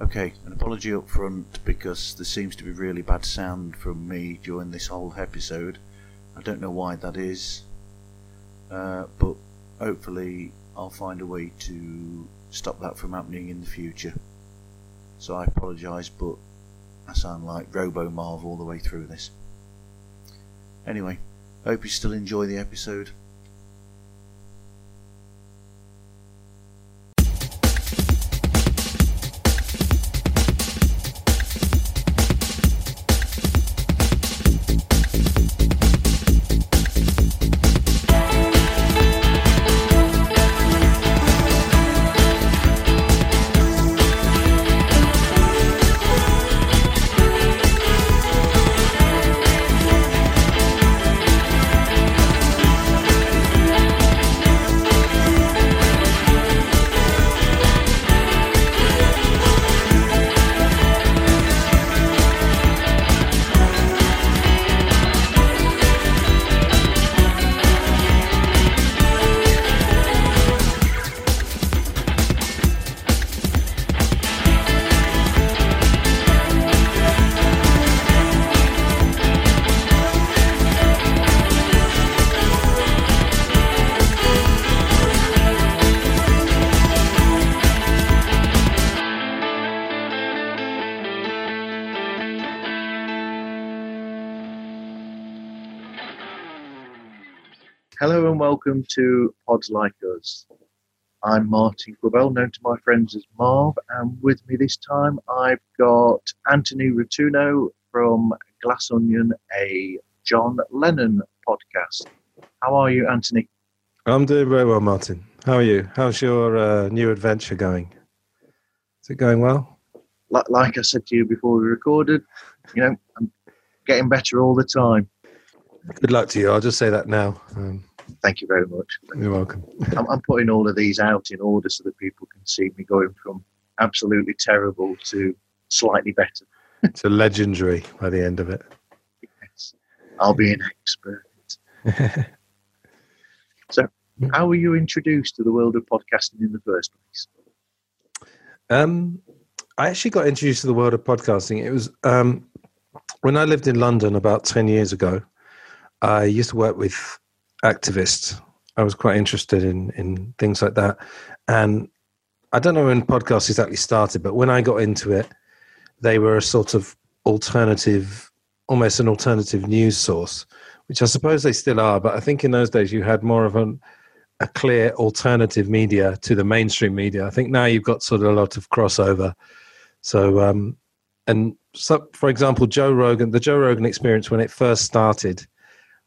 Okay, an apology up front because there seems to be really bad sound from me during this whole episode. I don't know why that is, uh, but hopefully I'll find a way to stop that from happening in the future. So I apologise, but I sound like Robo Marv all the way through this. Anyway, hope you still enjoy the episode. Welcome to Pods Like Us. I'm Martin Quibell, known to my friends as Marv, and with me this time I've got Anthony Rotuno from Glass Onion, a John Lennon podcast. How are you, Anthony? I'm doing very well, Martin. How are you? How's your uh, new adventure going? Is it going well? Like, like I said to you before we recorded, you know, I'm getting better all the time. Good luck to you. I'll just say that now. Um, Thank you very much. you're welcome. I'm, I'm putting all of these out in order so that people can see me going from absolutely terrible to slightly better. it's a legendary by the end of it. Yes. I'll be an expert. So, how were you introduced to the world of podcasting in the first place? um, I actually got introduced to the world of podcasting. It was um, when I lived in London about 10 years ago. I used to work with activists. I was quite interested in, in things like that. And I don't know when podcasts exactly started, but when I got into it, they were a sort of alternative, almost an alternative news source, which I suppose they still are. But I think in those days you had more of an, a clear alternative media to the mainstream media. I think now you've got sort of a lot of crossover. So, um, and so, for example, Joe Rogan, the Joe Rogan experience when it first started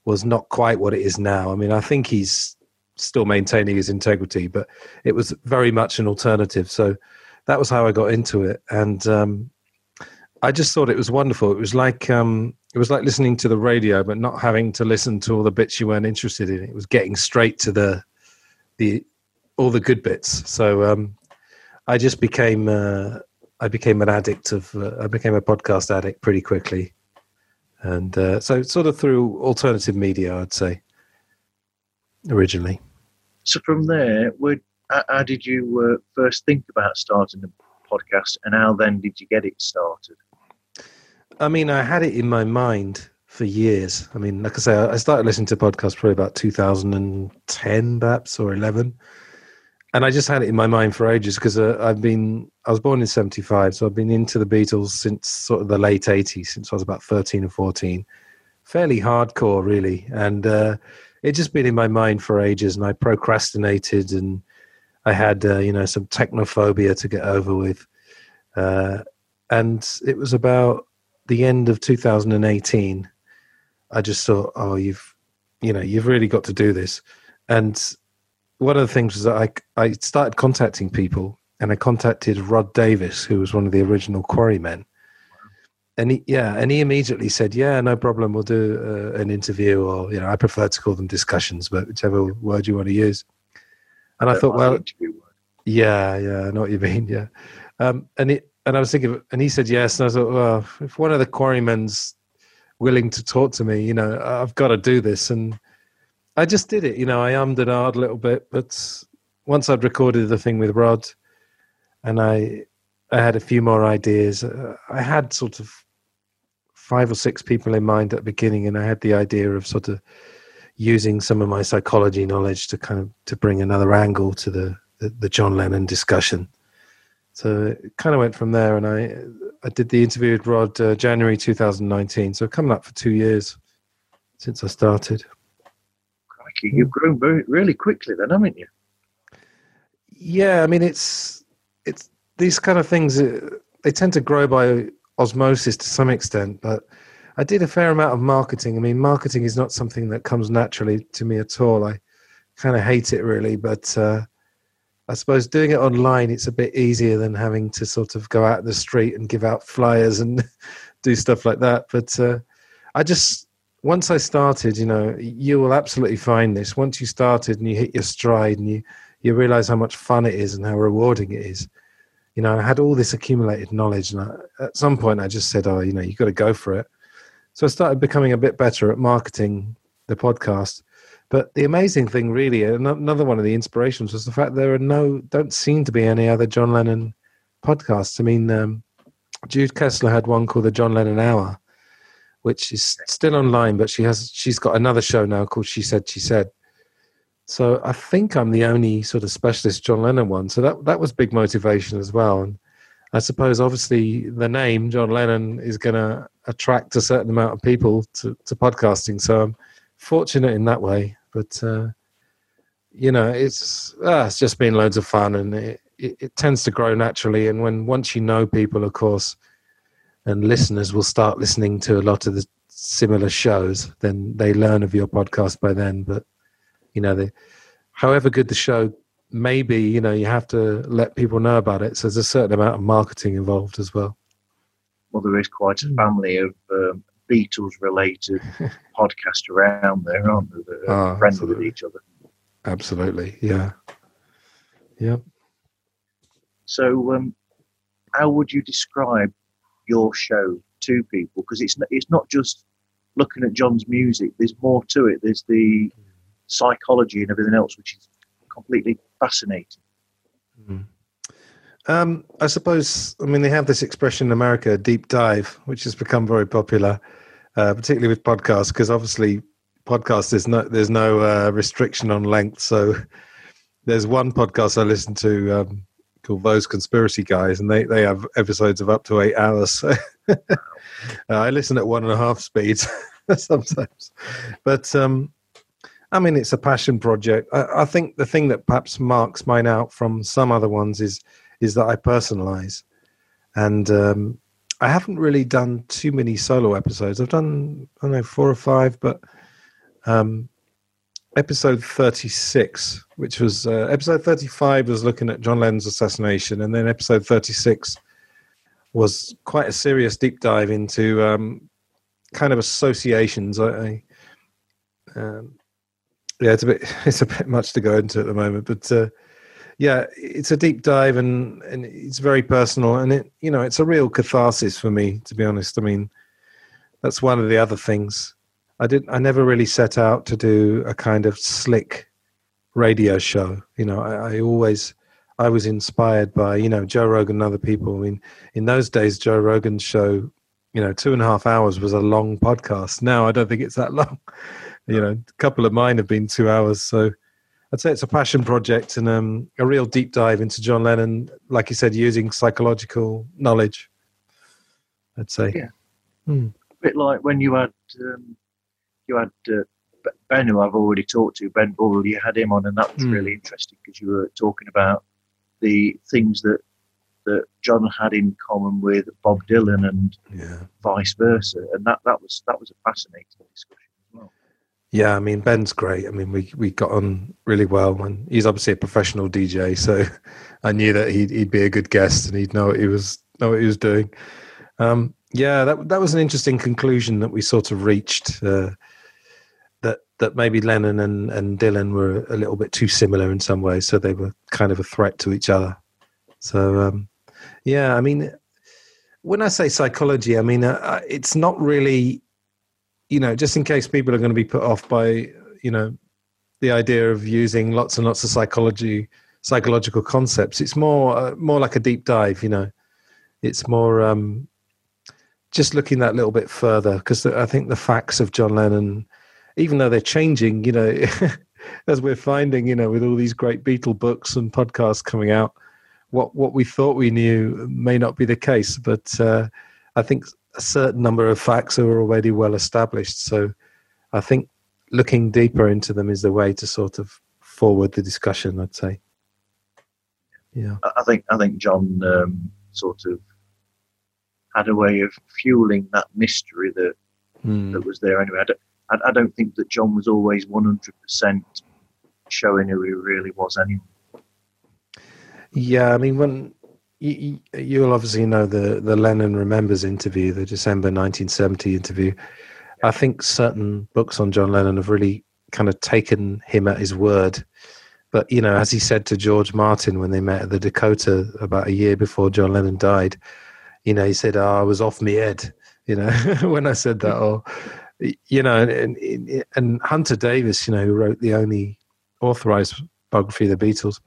was not quite what it is now. I mean, I think he's still maintaining his integrity, but it was very much an alternative. So that was how I got into it, and um, I just thought it was wonderful. It was like um, it was like listening to the radio, but not having to listen to all the bits you weren't interested in. It was getting straight to the the all the good bits. So um, I just became uh, I became an addict of uh, I became a podcast addict pretty quickly and uh, so sort of through alternative media, I'd say originally. So, from there, where, how, how did you uh, first think about starting a podcast, and how then did you get it started? I mean, I had it in my mind for years. I mean, like I say, I started listening to podcasts probably about 2010, perhaps, or 11 and I just had it in my mind for ages because uh, I've been I was born in '75, so I've been into the Beatles since sort of the late '80s, since I was about 13 or 14. Fairly hardcore, really, and uh, it just been in my mind for ages. And I procrastinated, and I had uh, you know some technophobia to get over with, uh, and it was about the end of 2018. I just thought, oh, you've you know you've really got to do this, and one of the things was that I I started contacting people, and I contacted Rod Davis, who was one of the original Quarrymen, and he yeah, and he immediately said, yeah, no problem, we'll do uh, an interview, or you know, I prefer to call them discussions, but whichever word you want to use. And I thought, well, yeah, yeah, I know what you mean, yeah. Um, and it, and I was thinking, and he said yes, and I thought, well, if one of the Quarrymen's willing to talk to me, you know, I've got to do this, and I just did it. You know, I ummed and ahed a little bit, but once I'd recorded the thing with Rod, and I I had a few more ideas. Uh, I had sort of five or six people in mind at the beginning, and I had the idea of sort of using some of my psychology knowledge to kind of to bring another angle to the the, the John Lennon discussion. So it kind of went from there, and I I did the interview with Rod uh, January 2019. So coming up for two years since I started. You've grown very really quickly, then, haven't you? Yeah, I mean it's it's these kind of things. Uh, they tend to grow by osmosis to some extent, but I did a fair amount of marketing. I mean, marketing is not something that comes naturally to me at all. I kind of hate it really, but uh, I suppose doing it online, it's a bit easier than having to sort of go out in the street and give out flyers and do stuff like that. But uh, I just, once I started, you know, you will absolutely find this. Once you started and you hit your stride and you, you realize how much fun it is and how rewarding it is. You know, I had all this accumulated knowledge, and I, at some point, I just said, "Oh, you know, you got to go for it." So I started becoming a bit better at marketing the podcast, but the amazing thing, really, another one of the inspirations was the fact there are no, don't seem to be any other John Lennon podcasts. I mean, um, Jude Kessler had one called the John Lennon Hour, which is still online, but she has she's got another show now called She Said She Said. So I think I'm the only sort of specialist John Lennon one. So that that was big motivation as well. And I suppose obviously the name John Lennon is going to attract a certain amount of people to, to podcasting. So I'm fortunate in that way. But uh, you know, it's uh, it's just been loads of fun, and it, it, it tends to grow naturally. And when once you know people, of course, and listeners will start listening to a lot of the similar shows, then they learn of your podcast by then. But you know, the, however good the show may be, you know, you have to let people know about it. So there's a certain amount of marketing involved as well. Well, there is quite a family of um, Beatles related podcasts around there, aren't there? That are oh, friendly with each other. Absolutely, yeah, yeah. So, um, how would you describe your show to people? Because it's it's not just looking at John's music. There's more to it. There's the psychology and everything else, which is completely fascinating. Mm. Um, I suppose, I mean, they have this expression in America, deep dive, which has become very popular uh, particularly with podcasts, because obviously podcasts there's no there's no uh, restriction on length. So there's one podcast I listen to um, called Those Conspiracy Guys, and they they have episodes of up to eight hours. uh, I listen at one and a half speed sometimes, but um, I mean it's a passion project. I, I think the thing that perhaps marks mine out from some other ones is is that I personalize, and um, I haven't really done too many solo episodes. I've done I don't know four or five, but um, episode thirty six, which was uh, episode thirty five, was looking at John Lennon's assassination, and then episode thirty six was quite a serious deep dive into um, kind of associations. I, I um, yeah, it's a bit it's a bit much to go into at the moment, but. Uh, yeah, it's a deep dive and and it's very personal and it you know it's a real catharsis for me to be honest. I mean, that's one of the other things. I didn't. I never really set out to do a kind of slick radio show. You know, I, I always I was inspired by you know Joe Rogan and other people. I mean, in those days, Joe Rogan's show, you know, two and a half hours was a long podcast. Now I don't think it's that long. You know, a couple of mine have been two hours, so I'd say it's a passion project and um, a real deep dive into John Lennon, like you said, using psychological knowledge. I'd say, yeah, hmm. a bit like when you had um, you had uh, Ben, who I've already talked to, Ben Burrell. You had him on, and that was hmm. really interesting because you were talking about the things that that John had in common with Bob Dylan and yeah. vice versa, and that that was that was a fascinating discussion. As well. Yeah, I mean Ben's great. I mean we we got on really well, and he's obviously a professional DJ, so I knew that he'd he'd be a good guest and he'd know what he was know what he was doing. Um, yeah, that that was an interesting conclusion that we sort of reached. Uh, that that maybe Lennon and, and Dylan were a little bit too similar in some ways, so they were kind of a threat to each other. So um, yeah, I mean, when I say psychology, I mean uh, it's not really you know, just in case people are going to be put off by, you know, the idea of using lots and lots of psychology, psychological concepts, it's more uh, more like a deep dive. You know, It's more um, just looking that little bit further because I think the facts of John Lennon, even though they're changing, you know, as we're finding, you know, with all these great Beatle books and podcasts coming out, what what we thought we knew may not be the case. But uh, I think a certain number of facts are already well established. So I think looking deeper into them is the way to sort of forward the discussion. I'd say. Yeah, I think I think John um, sort of had a way of fueling that mystery that mm. that was there anyway. I don't, I, I don't think that John was always one hundred percent showing who he really was anyway. Yeah, I mean, when you, you'll obviously know the the Lennon Remembers interview, the December 1970 interview. I think certain books on John Lennon have really kind of taken him at his word. But you know, as he said to George Martin when they met at the Dakota about a year before John Lennon died, you know, he said, oh, "I was off my head," you know, when I said that, hmm. or you know, and, and, and Hunter Davies, you know, who wrote the only authorized biography of the Beatles.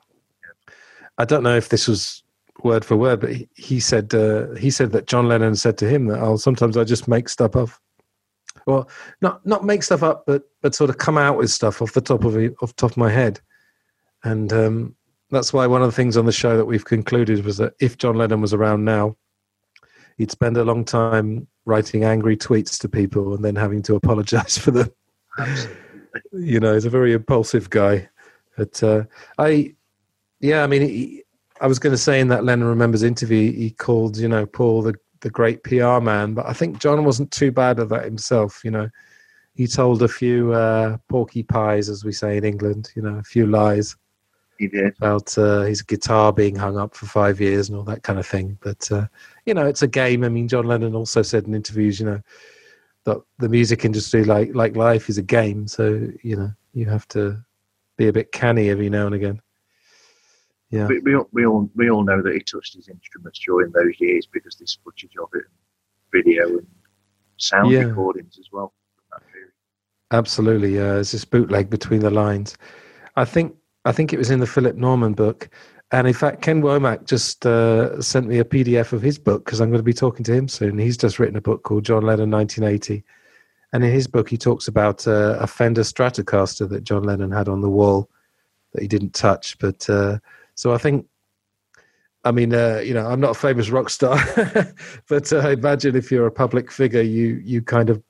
I don't know if this was word for word, but he, he said uh, he said that John Lennon said to him that, "Oh, sometimes I just make stuff up." Well, not not make stuff up, but but sort of come out with stuff off the top of off top of my head, and um, that's why one of the things on the show that we've concluded was that if John Lennon was around now, he'd spend a long time writing angry tweets to people and then having to apologize for them. you know, he's a very impulsive guy. But uh, I, yeah, I mean, he, I was going to say in that Lennon Remembers interview, he called, you know, Paul the, the great PR man, but I think John wasn't too bad at that himself, you know. He told a few uh, porky pies, as we say in England, you know, a few lies. He did. About uh, his guitar being hung up for five years and all that kind of thing. But, uh, you know, it's a game. I mean, John Lennon also said in interviews, you know, that the music industry, like like life, is a game. So, you know, you have to be a bit canny every now and again. Yeah, we, we, we all we all know that he touched his instruments during those years because there's footage of it, video and sound yeah. recordings as well. Absolutely, yeah. It's this bootleg between the lines. I think I think it was in the Philip Norman book, and in fact, Ken Womack just uh, sent me a PDF of his book because I'm going to be talking to him soon. He's just written a book called John Lennon 1980, and in his book he talks about uh, a Fender Stratocaster that John Lennon had on the wall that he didn't touch, but. Uh, so I think, I mean, uh, you know, I'm not a famous rock star, but uh, imagine if you're a public figure, you you kind of,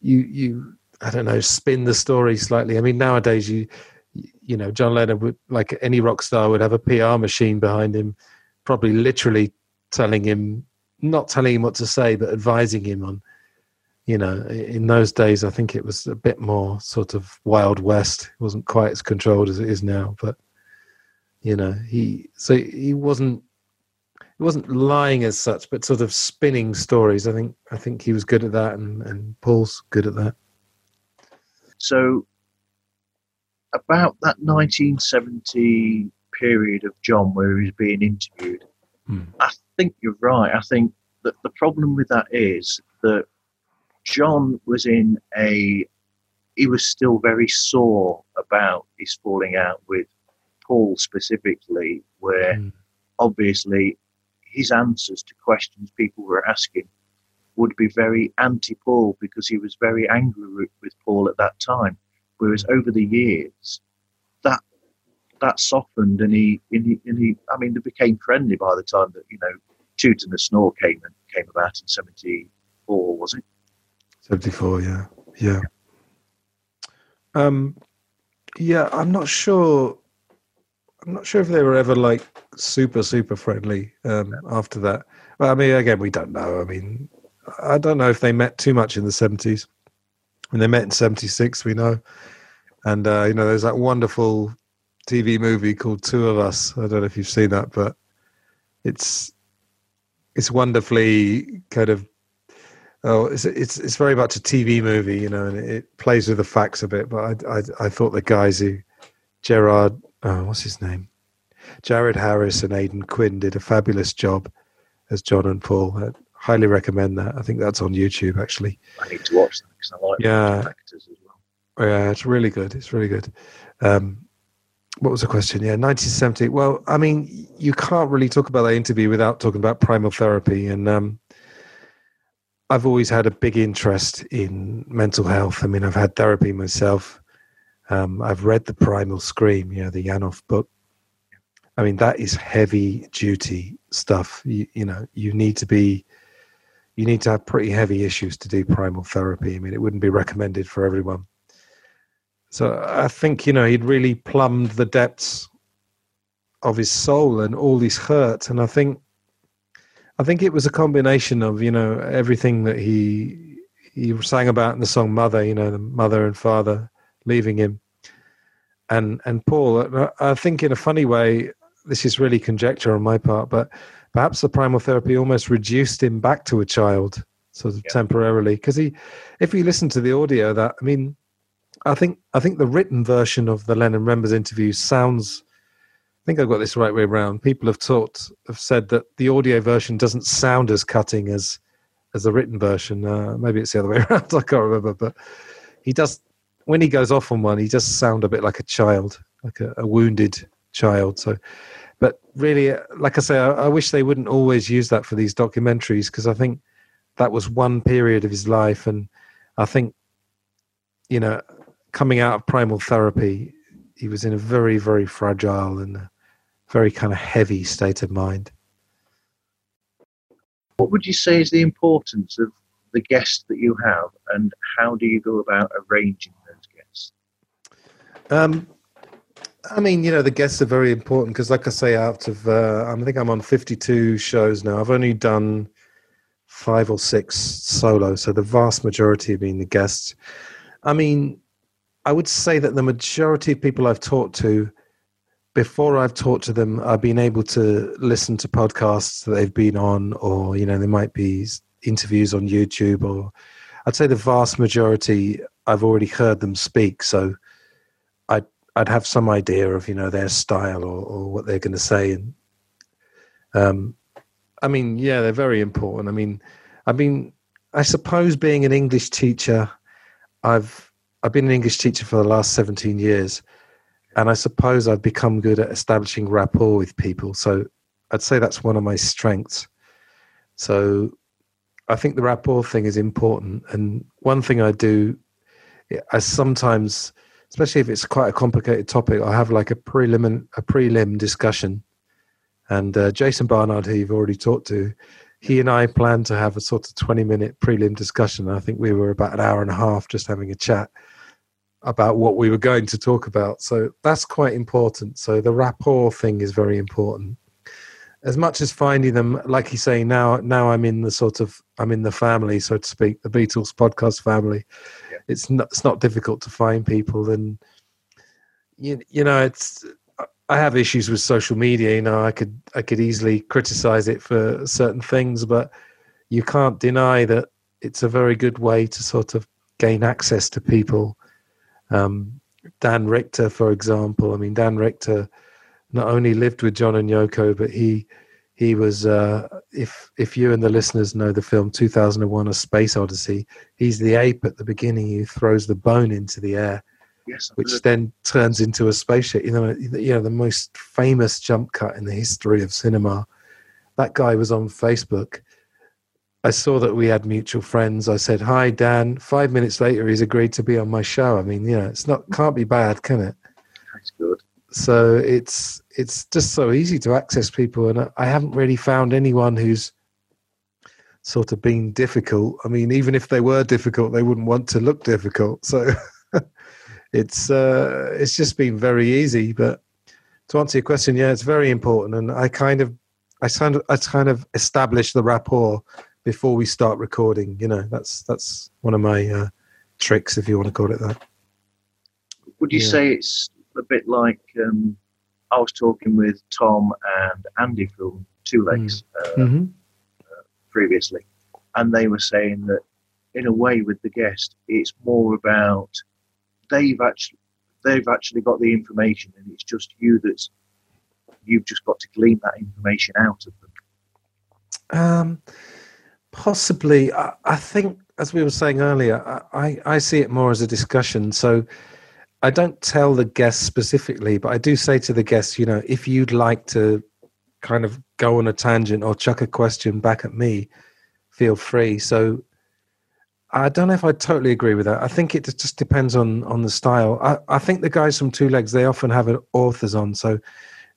you you I don't know, spin the story slightly. I mean, nowadays you you know, John Lennon would like any rock star would have a PR machine behind him, probably literally telling him, not telling him what to say, but advising him on. You know, in those days, I think it was a bit more sort of Wild West. It wasn't quite as controlled as it is now, but you know, he so he wasn't he wasn't lying as such, but sort of spinning stories. I think I think he was good at that, and and Paul's good at that. So, about that 1970 period of John where he was being interviewed, hmm. I think you're right. I think that the problem with that is that John was in a he was still very sore about his falling out with Paul specifically, where mm. obviously his answers to questions people were asking would be very anti Paul because he was very angry with Paul at that time. Whereas over the years, that that softened and he, and he, and he I mean, they became friendly by the time that, you know, Toot and the Snore came and came about in 74, was it? 74, yeah. Yeah. Um, yeah, I'm not sure I'm not sure if they were ever like super super friendly um, after that. Well, I mean, again, we don't know. I mean, I don't know if they met too much in the seventies. When they met in '76, we know, and uh, you know, there's that wonderful TV movie called Two of Us. I don't know if you've seen that, but it's it's wonderfully kind of oh, it's it's it's very much a TV movie, you know, and it plays with the facts a bit. But I I, I thought the guys who Gerard oh, what's his name? Jared Harris and Aidan Quinn did a fabulous job as John and Paul. Highly recommend that. I think that's on YouTube actually. I need to watch that because I like yeah. actors as well. Yeah, it's really good. It's really good. Um, what was the question? Yeah, 1970. Well, I mean, you can't really talk about that interview without talking about primal therapy. And um, I've always had a big interest in mental health. I mean, I've had therapy myself. Um, I've read the Primal Scream, you know, the Janov book. I mean, that is heavy duty stuff. You, you know, you need to be, you need to have pretty heavy issues to do primal therapy. I mean, it wouldn't be recommended for everyone. So I think you know he'd really plumbed the depths of his soul and all his hurt, and I think I think it was a combination of you know everything that he he sang about in the song "Mother," you know, the mother and father leaving him, and and Paul. I think in a funny way, this is really conjecture on my part, but perhaps the primal therapy almost reduced him back to a child, sort of yeah. temporarily, because he, if you listen to the audio, that I mean I think I think the written version of the Lennon Remembers interview sounds. I think I've got this right way around. People have taught have said that the audio version doesn't sound as cutting as as the written version. Uh, maybe it's the other way around. I can't remember, but he does when he goes off on one. He does sound a bit like a child, like a, a wounded child. So, but really, uh, like I say, I, I wish they wouldn't always use that for these documentaries because I think that was one period of his life, and I think you know coming out of primal therapy, he was in a very, very fragile and very kind of heavy state of mind. What would you say is the importance of the guests that you have, and how do you go about arranging those guests? Um, I mean, you know, the guests are very important because, like I say, out of uh, I think I'm on 52 shows now. I've only done five or six solo, so the vast majority have been the guests. I mean, I would say that the majority of people I've talked to, before I've talked to them, I've been able to listen to podcasts that they've been on, or you know, there might be interviews on YouTube, or I'd say the vast majority I've already heard them speak. So I'd have some idea of you know their style or, or what they're going to say, and um, I mean, yeah, they're very important. I mean, I mean, I suppose being an English teacher, I've I've been an English teacher for the last 17 years, and I suppose I've become good at establishing rapport with people. So I'd say that's one of my strengths. So I think the rapport thing is important. And one thing I do, I sometimes, especially if it's quite a complicated topic, I have like a prelim a prelim discussion. And uh, Jason Barnard, who you've already talked to, he and I planned to have a sort of 20 minute prelim discussion. I think we were about an hour and a half just having a chat about what we were going to talk about. So that's quite important. So the rapport thing is very important. As much as finding them, like you say, now now I'm in the sort of I'm in the family, so to speak, the Beatles podcast family. Yeah. It's not it's not difficult to find people, and you you know it's I have issues with social media. You know, I could I could easily criticize it for certain things, but you can't deny that it's a very good way to sort of gain access to people um, Dan Richter, for example. I mean, Dan Richter not only lived with John and Yoko, but he he was uh, if if you and the listeners know the film 2001: A Space Odyssey, he's the ape at the beginning who throws the bone into the air. Yes, which then turns into a spaceship. You know, you know the most famous jump cut in the history of cinema. That guy was on Facebook, I saw that we had mutual friends. I said, "Hi, Dan." Five minutes later, he's agreed to be on my show. I mean, you know, it's not can't be bad, can it? That's good. So it's it's just so easy to access people, and I haven't really found anyone who's sort of been difficult. I mean, even if they were difficult, they wouldn't want to look difficult. So it's uh, it's just been very easy. But to answer your question, yeah, it's very important, and I kind of I kind of I kind of established the rapport before we start recording. You know, that's that's one of my uh, tricks, if you want to call it that. Would you yeah. say it's a bit like um, I was talking with Tom and Andy from Two Legs mm. uh, mm-hmm. uh, previously, and they were saying that in a way with the guest, it's more about they've actually they've actually got the information, and it's just you that's you've just got to glean that information out of them. Um, Possibly, I, I think, as we were saying earlier, I, I see it more as a discussion. So I don't tell the guests specifically, but I do say to the guests, you know, if you'd like to kind of go on a tangent or chuck a question back at me, feel free. So I don't know if I totally agree with that. I think it just depends on on the style. I, I think the guys from Two Legs they often have an authors on. So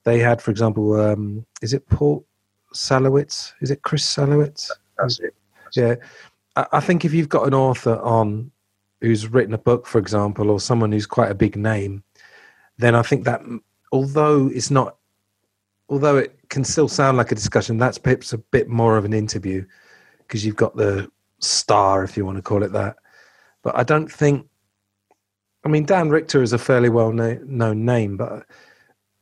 they had, for example, um, is it Paul Salewicz? Is it Chris Salewicz? That's it. That's yeah, I, I think if you've got an author on who's written a book, for example, or someone who's quite a big name, then I think that although it's not, although it can still sound like a discussion, that's perhaps a bit more of an interview because you've got the star, if you want to call it that. But I don't think. I mean, Dan Richter is a fairly well known name, but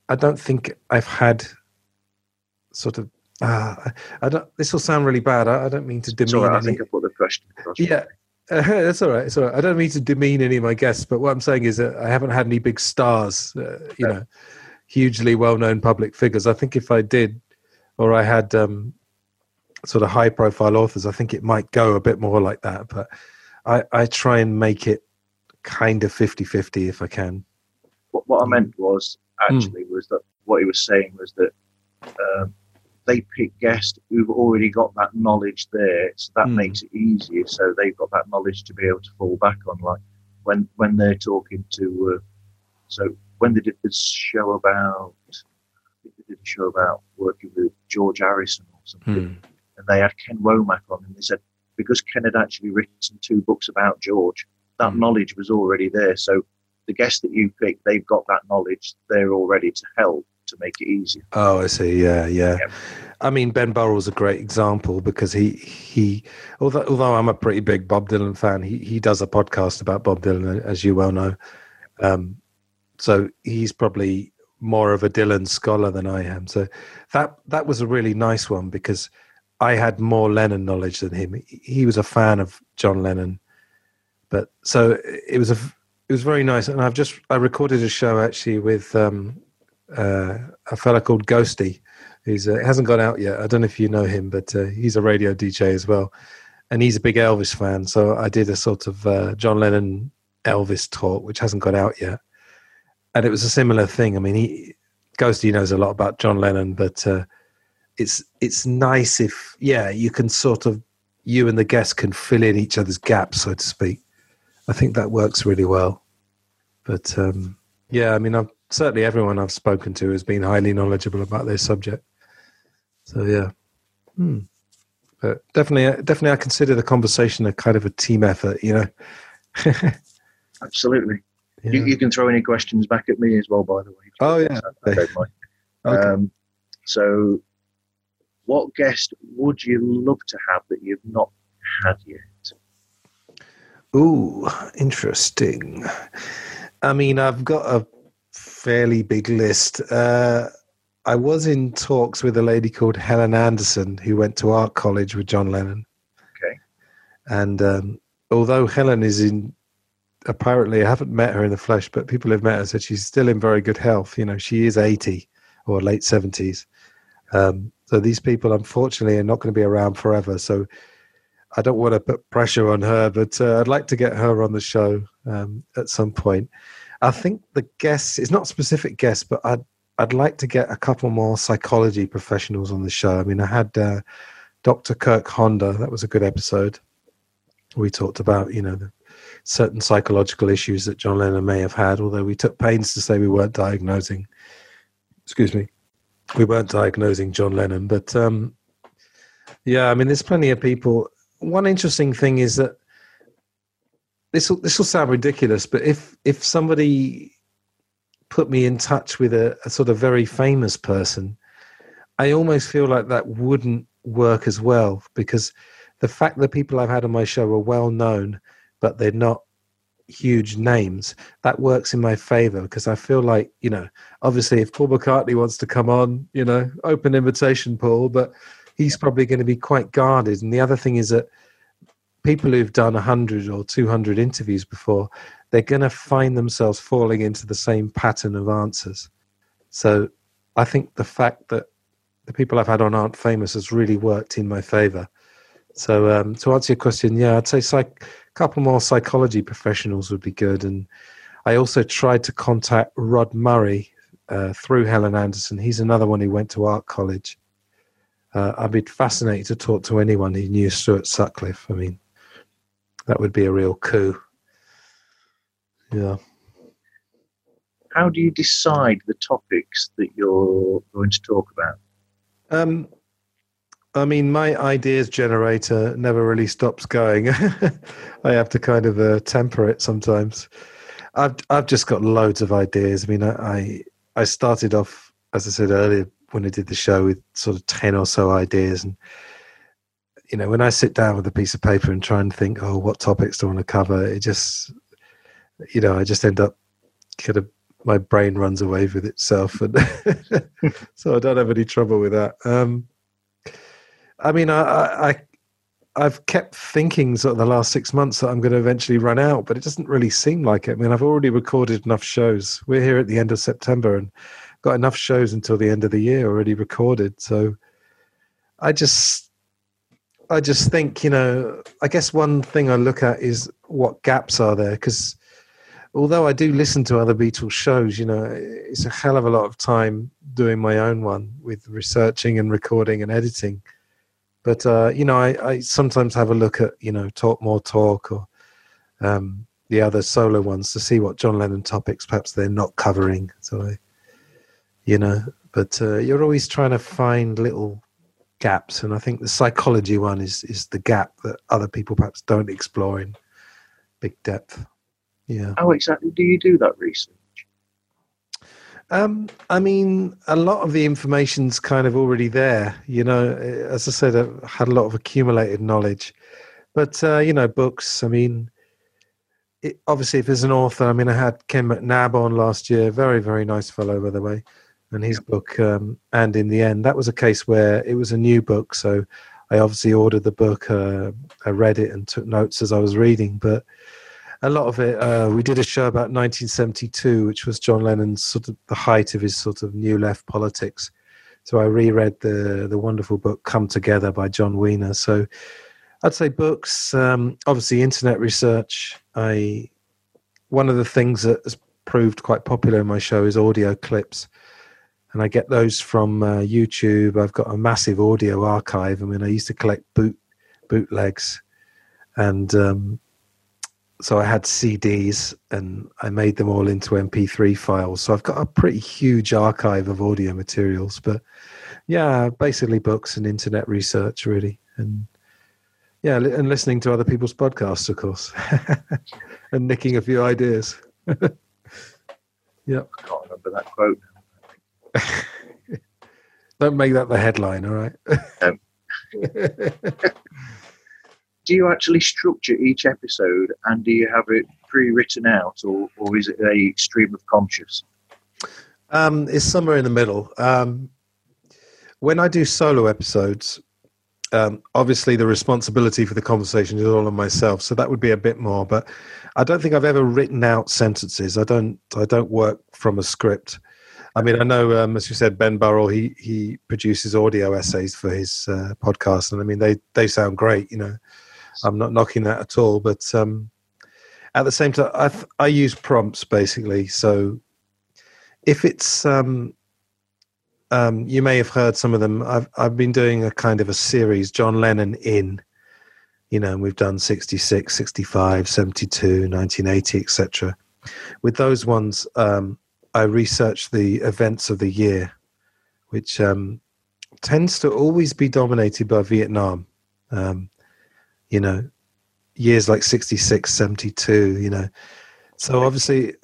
I don't think I've had sort of. Uh, I don't. This will sound really bad. I, I don't mean to demean. Sorry, any, I think I put the question. Yeah, uh, that's all right. It's all right. I don't mean to demean any of my guests, but what I'm saying is that I haven't had any big stars, uh, you Yeah. know, hugely well-known public figures. I think if I did, or I had um, sort of high-profile authors, I think it might go a bit more like that. But I, I try and make it kind of 50-50 if I can. What, what I meant was actually was that what he was saying was that um, they pick guests who've already got that knowledge there, so that Mm. makes it easier. So they've got that knowledge to be able to fall back on, like when when they're talking to. Uh, so when they did this show about, I think they did a show about working with George Harrison or something, Hmm. and they had Ken Womack on, and they said because Ken had actually written two books about George, that Mm. knowledge was already there. So the guests that you pick, they've got that knowledge. They're all ready to help to make it easier. Oh, I see. Yeah, yeah. Yep. I mean, Ben Burrell's a great example because he he although although I'm a pretty big Bob Dylan fan, he he does a podcast about Bob Dylan, as you well know. Um, so he's probably more of a Dylan scholar than I am. So that that was a really nice one because I had more Lennon knowledge than him. He- He was a fan of John Lennon, but so it was a it was very nice. And I've just I recorded a show actually with um, uh, a fella called Ghosty. He's uh, hasn't gone out yet. I don't know if you know him, but uh, he's a radio DJ as well, and he's a big Elvis fan. So I did a sort of uh, John Lennon Elvis talk, which hasn't got out yet, and it was a similar thing. I mean, he Ghosty knows a lot about John Lennon, but uh, it's it's nice if yeah you can sort of you and the guest can fill in each other's gaps, so to speak. I think that works really well. But um, yeah, I mean, I've, certainly everyone I've spoken to has been highly knowledgeable about their subject. So yeah, hmm. but definitely, definitely, I consider the conversation a kind of a team effort. You know. Absolutely. Yeah. You, you can throw any questions back at me as well, by the way. Oh, yeah. I. Okay. Um, so, what guest would you love to have that you've not had yet? Ooh, interesting. I mean, I've got a fairly big list. Uh, I was in talks with a lady called Helen Anderson who went to art college with John Lennon. Okay. And um, although Helen is in, apparently, I haven't met her in the flesh, but people have met her said she's still in very good health. You know, she is 80 or late 70s. Um, so these people, unfortunately, are not going to be around forever. So I don't want to put pressure on her, but uh, I'd like to get her on the show um, at some point. I think the guests, it's not specific guests, but I'd, I'd like to get a couple more psychology professionals on the show. I mean, I had uh, Dr. Kirk Honda, that was a good episode. We talked about, you know, the certain psychological issues that John Lennon may have had, although we took pains to say we weren't diagnosing, excuse me, we weren't diagnosing John Lennon. But um, yeah, I mean, there's plenty of people. One interesting thing is that this will this will sound ridiculous, but if if somebody put me in touch with a, a sort of very famous person, I almost feel like that wouldn't work as well because the fact that people I've had on my show are well known, but they're not huge names, that works in my favor because I feel like, you know, obviously if Paul McCartney wants to come on, you know, open invitation, Paul, but he's probably going to be quite guarded. And the other thing is that people who've done 100 or 200 interviews before, they're going to find themselves falling into the same pattern of answers. So I think the fact that the people I've had on aren't famous has really worked in my favor. So um, to answer your question, yeah, I'd say psych- a couple more psychology professionals would be good, and I also tried to contact Rod Murray uh, through Helen Anderson. He's another one who went to art college. Uh, I'd be fascinated to talk to anyone who knew Stuart Sutcliffe. I mean, that would be a real coup. Yeah. How do you decide the topics that you're going to talk about? Um, I mean, my ideas generator never really stops going. I have to kind of uh, temper it sometimes. I've I've just got loads of ideas. I mean, I I started off, as I said earlier, when I did the show with sort of ten or so ideas, and you know, when I sit down with a piece of paper and try and think, oh, what topics do I want to cover? It just, you know, I just end up kind of my brain runs away with itself, and so I don't have any trouble with that. Um, I mean, I, I I've kept thinking sort of the last six months that I'm going to eventually run out, but it doesn't really seem like it. I mean, I've already recorded enough shows. We're here at the end of September and got enough shows until the end of the year already recorded. So I just, I just think, you know, I guess one thing I look at is what gaps are there because although I do listen to other Beatles shows, you know, it's a hell of a lot of time doing my own one with researching and recording and editing but uh, you know, I, I, sometimes have a look at you know Talk More Talk or um, the other solo ones to see what John Lennon topics perhaps they're not covering. So, I, you know, but uh, you're always trying to find little gaps, and I think the psychology one is is the gap that other people perhaps don't explore in big depth. Yeah. How exactly do you do that research? Um, I mean, a lot of the information's kind of already there. You know, as I said, I've had a lot of accumulated knowledge, but uh, you know, books. I mean, it, obviously, if there's an author, I mean, I had Ken McNab on last year. Very, very nice fellow, by the way. And his book, um, and in the end, that was a case where it was a new book, so I obviously ordered the book. Uh, I read it and took notes as I was reading, but a lot of it. Uh, we did a show about 1972, which was John Lennon's sort of the height of his sort of new left politics. So I reread the the wonderful book "Come Together" by Jon Wiener. So I'd say books, um, obviously internet research. I one of the things that has proved quite popular in my show is audio clips, and I get those from uh, YouTube. I've got a massive audio archive. I mean, I used to collect boot bootlegs, and um, so I had CDs and I made them all into MP3 files. So I've got a pretty huge archive of audio materials. But yeah, basically books and internet research, really, and yeah, and listening to other people's podcasts, of course, and nicking a few ideas. yeah, I can't remember that quote. Don't make that the headline, all right? Um, do you actually structure each episode and do you have it pre-written out or, or is it a stream of conscious? Um, it's somewhere in the middle. Um, when i do solo episodes um, obviously the responsibility for the conversation is all on myself so that would be a bit more but i don't think i've ever written out sentences. I don't i don't work from a script I mean, I know, um, as you said, Ben Burrell, he he produces audio essays for his uh, podcast, and I mean, they they sound great. You know, I'm not knocking that at all, but um, at the same time, I I use prompts basically. So if it's um, um, you may have heard some of them. I've I've been doing a kind of a series, John Lennon in, you know, and we've done 66, 65, 72, 1980, etc. With those ones, um, I research the events of the year, which um, tends to always be dominated by Vietnam. Um, you know, years like 66, 72, you know. So obviously,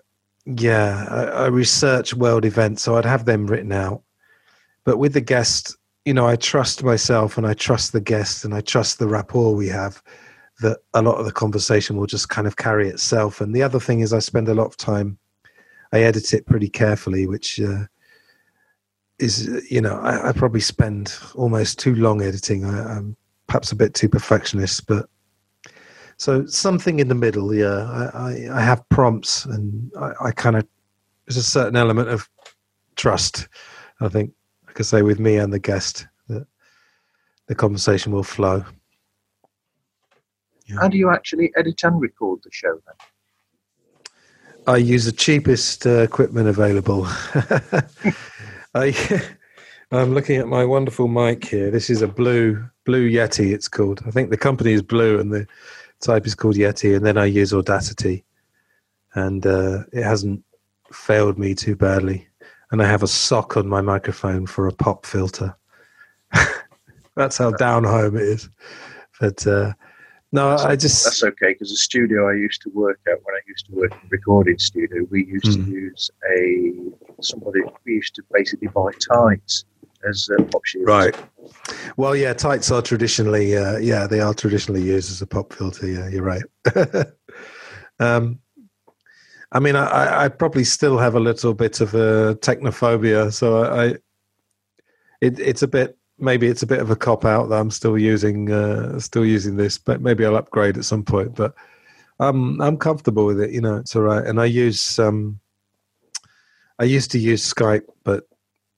yeah, I, I research world events, so I'd have them written out. But with the guest, you know, I trust myself and I trust the guest and I trust the rapport we have that a lot of the conversation will just kind of carry itself. And the other thing is, I spend a lot of time, I edit it pretty carefully, which uh, is, you know, I, I, probably spend almost too long editing. I, I'm perhaps a bit too perfectionist, but so something in the middle. Yeah, I, I, I have prompts, and I, I kind of there's a certain element of trust. I think I could say with me and the guest that the conversation will flow. Yeah. How do you actually edit and record the show then? I use the cheapest uh, equipment available. I, I'm looking at my wonderful mic here. This is a blue Blue Yeti. It's called. I think the company is blue and the type is called Yeti. And then I use Audacity, and uh, it hasn't failed me too badly. And I have a sock on my microphone for a pop filter. That's how down home it is. But uh, no, that's, I just that's okay because the studio I used to work at when I used to work in a recording studio, we used Mm. to use a somebody we used to basically buy tights as uh, pop shields. right. Well, yeah, tights are traditionally, uh, yeah, they are traditionally used as a pop filter. Yeah, you're right. um, I mean, I- I, I probably still have a little bit of a technophobia, so I, I it, it's a bit maybe it's a bit of a cop out that I'm still using uh, still using this, but maybe I'll upgrade at some point. But um, I'm comfortable with it. You know, it's all right. And I use um, I used to use Skype, but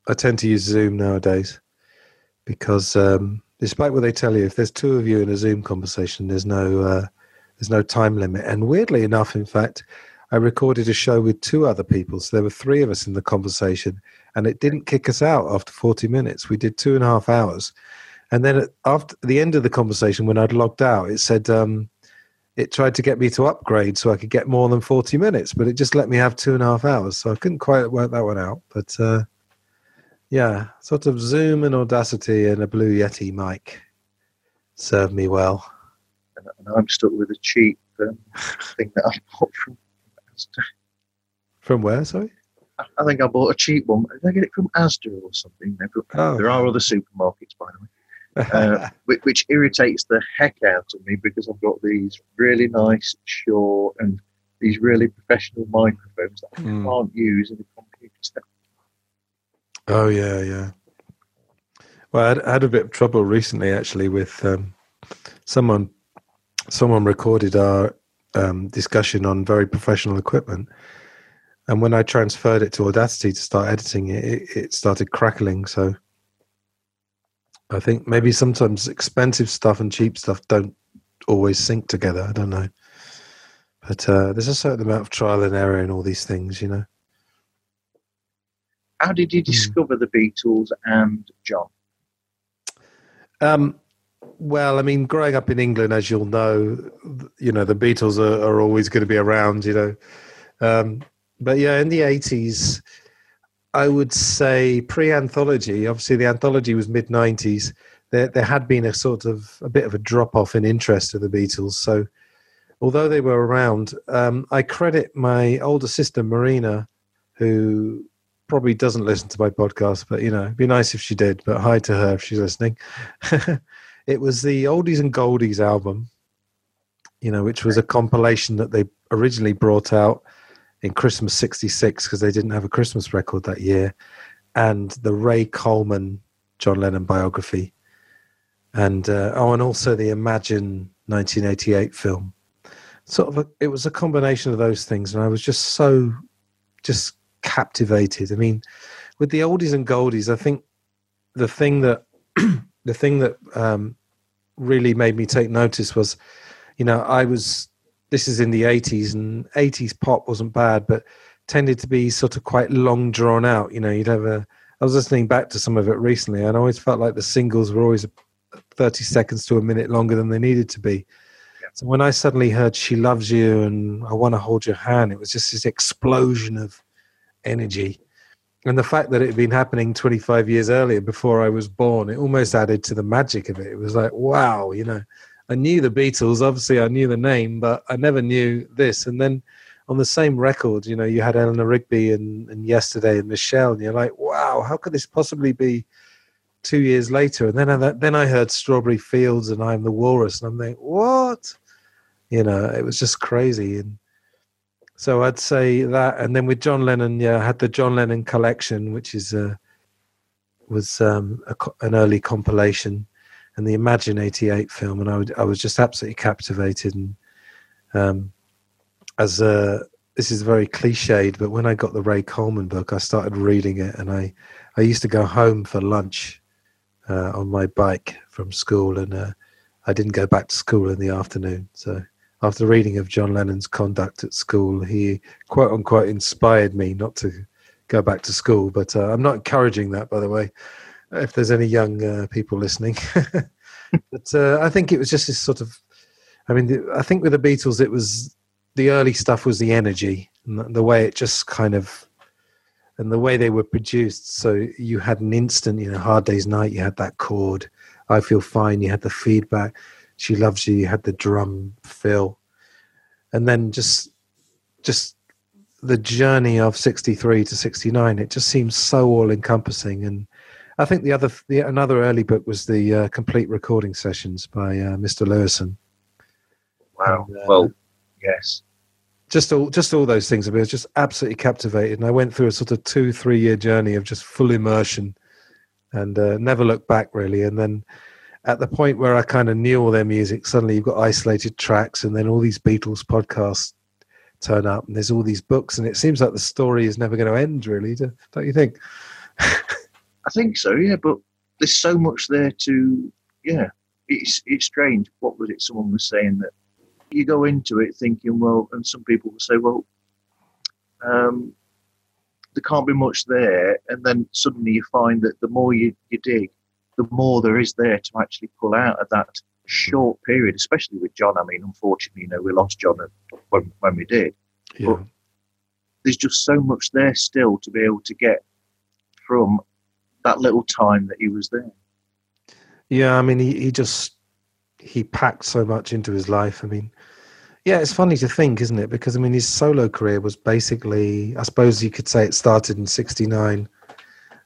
I tend to use Zoom nowadays because um, despite what they tell you, if there's two of you in a Zoom conversation, there's no uh, there's no time limit. And weirdly enough, in fact, I recorded a show with two other people, so there were three of us in the conversation, and it didn't kick us out after 40 minutes. We did two and a half hours, and then at, after the end of the conversation, when I'd logged out, it said um, it tried to get me to upgrade so I could get more than 40 minutes, but it just let me have two and a half hours, so I couldn't quite work that one out. But uh, yeah, sort of Zoom and Audacity and a Blue Yeti mic served me well. And, I'm stuck with a cheap um, thing that I bought from. From where? Sorry. I think I bought a cheap one. Did I get it from Asda or something? Oh. There are other supermarkets, by the way. uh, which, which irritates the heck out of me because I've got these really nice, Shure, and these really professional microphones that I Mm. can't use in a computer. Set. Oh yeah, yeah. Well, I had, I had a bit of trouble recently, actually, with um, someone. Someone recorded our um, discussion on very professional equipment, and when I transferred it to Audacity to start editing it, it, it started crackling. So, I think maybe sometimes expensive stuff and cheap stuff don't always sync together. I don't know, but uh, there's a certain amount of trial and error in all these things, you know. How did you discover the Beatles and John? Um, well, I mean, growing up in England, as you'll know, you know the Beatles are, are always going to be around. You know, um, but yeah, in the eighties, I would say pre-anthology. Obviously, the anthology was mid nineties. There, there had been a sort of a bit of a drop off in interest of the Beatles. So, although they were around, um, I credit my older sister Marina, who probably doesn't listen to my podcast, but you know, it'd be nice if she did. But hi to her if she's listening. it was the Oldies and Goldies album, you know, which was a compilation that they originally brought out in Christmas '66 because they didn't have a Christmas record that year, and the Ray Coleman John Lennon biography, and uh, oh, and also the Imagine 1988 film. Sort of, a, it was a combination of those things, and I was just so, just captivated. I mean, with the oldies and goldies, I think the thing that the thing that um, really made me take notice was, you know, I was this is in the eighties and eighties pop wasn't bad, but tended to be sort of quite long drawn out. You know, you'd have a. I was listening back to some of it recently, and I always felt like the singles were always thirty seconds to a minute longer than they needed to be. So when I suddenly heard "She Loves You" and "I Want to Hold Your Hand," it was just this explosion of energy. And the fact that it had been happening 25 years earlier before I was born, it almost added to the magic of it. It was like, wow, you know, I knew the Beatles, obviously I knew the name, but I never knew this. And then on the same record, you know, you had Eleanor Rigby and, and Yesterday and Michelle, and you're like, wow, how could this possibly be two years later? And then I, then I heard Strawberry Fields and I'm the Walrus, and I'm like, what? You know, it was just crazy. And so I'd say that, and then with John Lennon, yeah, I had the John Lennon collection, which is uh, was um, a, an early compilation, and the Imagine '88 film, and I, would, I was just absolutely captivated. And um, as a, this is very cliched, but when I got the Ray Coleman book, I started reading it, and I I used to go home for lunch uh, on my bike from school, and uh, I didn't go back to school in the afternoon, so after reading of John Lennon's conduct at school, he quote unquote inspired me not to go back to school. But uh, I'm not encouraging that, by the way, if there's any young uh, people listening. but uh, I think it was just this sort of, I mean, the, I think with the Beatles, it was the early stuff was the energy and the, the way it just kind of, and the way they were produced. So you had an instant, you know, Hard Day's Night, you had that chord, I Feel Fine, you had the feedback she loves you you had the drum fill and then just just the journey of 63 to 69 it just seems so all encompassing and i think the other the, another early book was the uh, complete recording sessions by uh, mr Lewisohn. Wow. And, uh, well yes. just all just all those things i mean, was just absolutely captivated and i went through a sort of two three year journey of just full immersion and uh, never looked back really. And then at the point where I kind of knew all their music, suddenly you've got isolated tracks, and then all these Beatles podcasts turn up, and there's all these books, and it seems like the story is never going to end, really, don't you think? I think so, yeah. But there's so much there to, yeah. It's it's strange. What was it? Someone was saying that you go into it thinking, well, and some people will say, well, um, there can't be much there, and then suddenly you find that the more you, you dig, the more there is there to actually pull out of that short period, especially with John. I mean, unfortunately, you know, we lost John when, when we did. Yeah. But there's just so much there still to be able to get from that little time that he was there. Yeah, I mean, he, he just he packed so much into his life. I mean, yeah, it's funny to think, isn't it? Because I mean, his solo career was basically, I suppose you could say, it started in '69.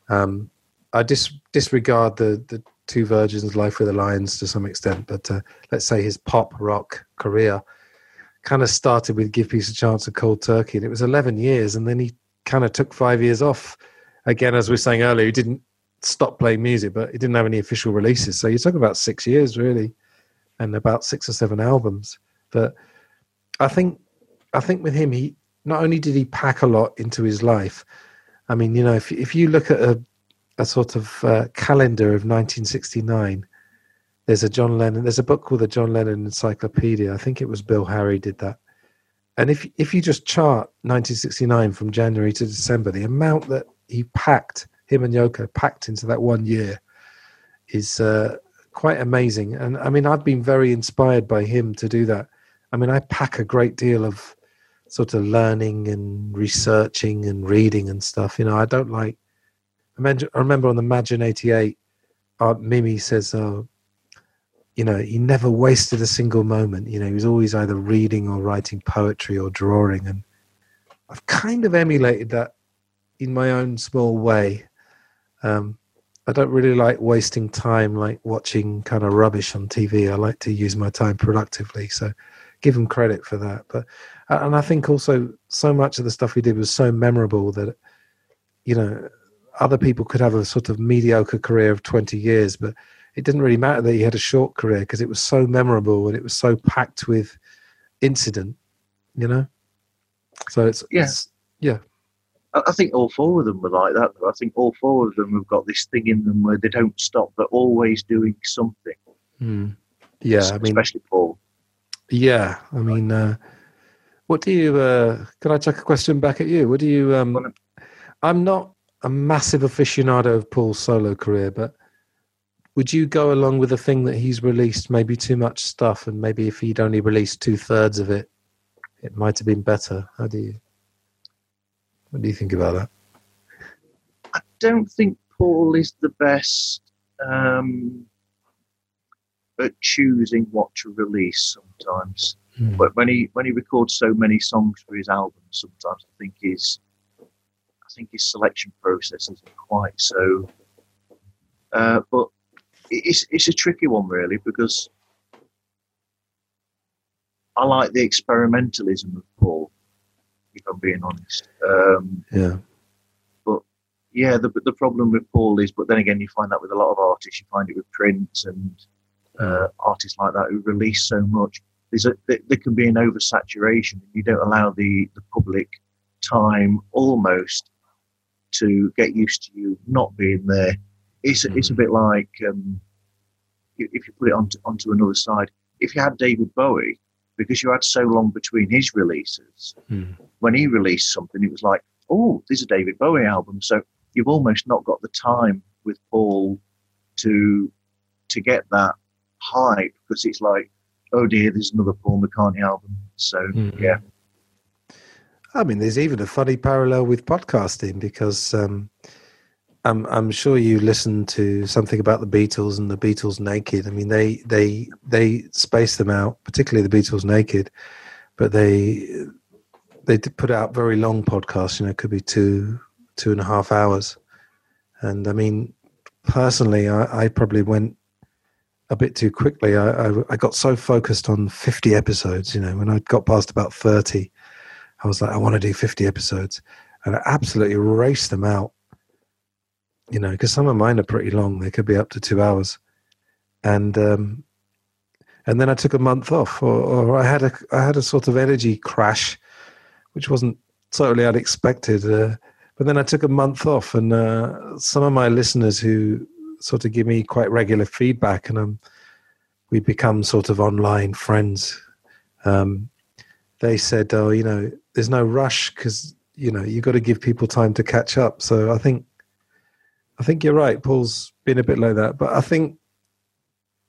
Um, I dis- disregard the the two virgins, Life with the Lions, to some extent, but uh, let's say his pop rock career kind of started with Give Peace a Chance of Cold Turkey, and it was 11 years, and then he kind of took five years off. Again, as we were saying earlier, he didn't stop playing music, but he didn't have any official releases. So you're talking about six years, really, and about six or seven albums. But I think, I think with him, he not only did he pack a lot into his life. I mean, you know, if if you look at a a sort of uh, calendar of 1969. There's a John Lennon. There's a book called the John Lennon Encyclopedia. I think it was Bill Harry did that. And if if you just chart 1969 from January to December, the amount that he packed, him and Yoko packed into that one year, is uh, quite amazing. And I mean, I've been very inspired by him to do that. I mean, I pack a great deal of sort of learning and researching and reading and stuff. You know, I don't like I remember on the Imagine 88, Aunt Mimi says, oh, you know, he never wasted a single moment. You know, he was always either reading or writing poetry or drawing. And I've kind of emulated that in my own small way. Um, I don't really like wasting time like watching kind of rubbish on TV. I like to use my time productively. So give him credit for that. But and I think also so much of the stuff he did was so memorable that you know other people could have a sort of mediocre career of 20 years, but it didn't really matter that he had a short career because it was so memorable and it was so packed with incident, you know? So it's, yeah. It's, yeah. I think all four of them were like that. Though. I think all four of them have got this thing in them where they don't stop. They're always doing something. Mm. Yeah, I mean, especially Paul. Yeah, I mean, uh, what do you? Uh, can I chuck a question back at you? What do you? Um, I'm not a massive aficionado of Paul's solo career, but would you go along with the thing that he's released maybe too much stuff, and maybe if he'd only released two thirds of it, it might have been better? How do you? What do you think about that? I don't think Paul is the best um, at choosing what to release. Sometimes, hmm. but when he when he records so many songs for his albums, sometimes I think he's think his selection process isn't quite so. Uh, but it's it's a tricky one really because I like the experimentalism of Paul, if I'm being honest. Um, yeah. But yeah, the the problem with Paul is, but then again, you find that with a lot of artists. You find it with Prince and uh, artists like that who release so much. There's a there, can be an oversaturation. And you don't allow the the public time almost to get used to you not being there. It's, mm. it's a bit like um, if you put it onto, onto another side. If you had David Bowie, because you had so long between his releases. Mm. When he released something, it was like, oh, there's a David Bowie album. So you've almost not got the time with Paul to to get that hype because it's like, oh dear, there's another Paul McCartney album. So Mhm. yeah, I mean, there's even a funny parallel with podcasting because um, I'm I'm sure you listened to something about the Beatles and the Beatles naked. I mean, they they they spaced them out, particularly the Beatles naked, but they they put out very long podcasts. You know, it could be two two and a half hours. And I mean, personally, I, I probably went a bit too quickly. I, I I got so focused on 50 episodes. You know, when I got past about 30. I was like, I want to do 50 episodes. And I absolutely raced them out, you know, because some of mine are pretty long. They could be up to two hours. And, um, and then I took a month off or, or I had a, I had a sort of energy crash, which wasn't totally unexpected. Uh, but then I took a month off and, uh, some of my listeners who sort of give me quite regular feedback and, um, we become sort of online friends. Um, they said, "Oh, you know, there's no rush because you know you've got to give people time to catch up." So I think, I think you're right. Paul's been a bit like that, but I think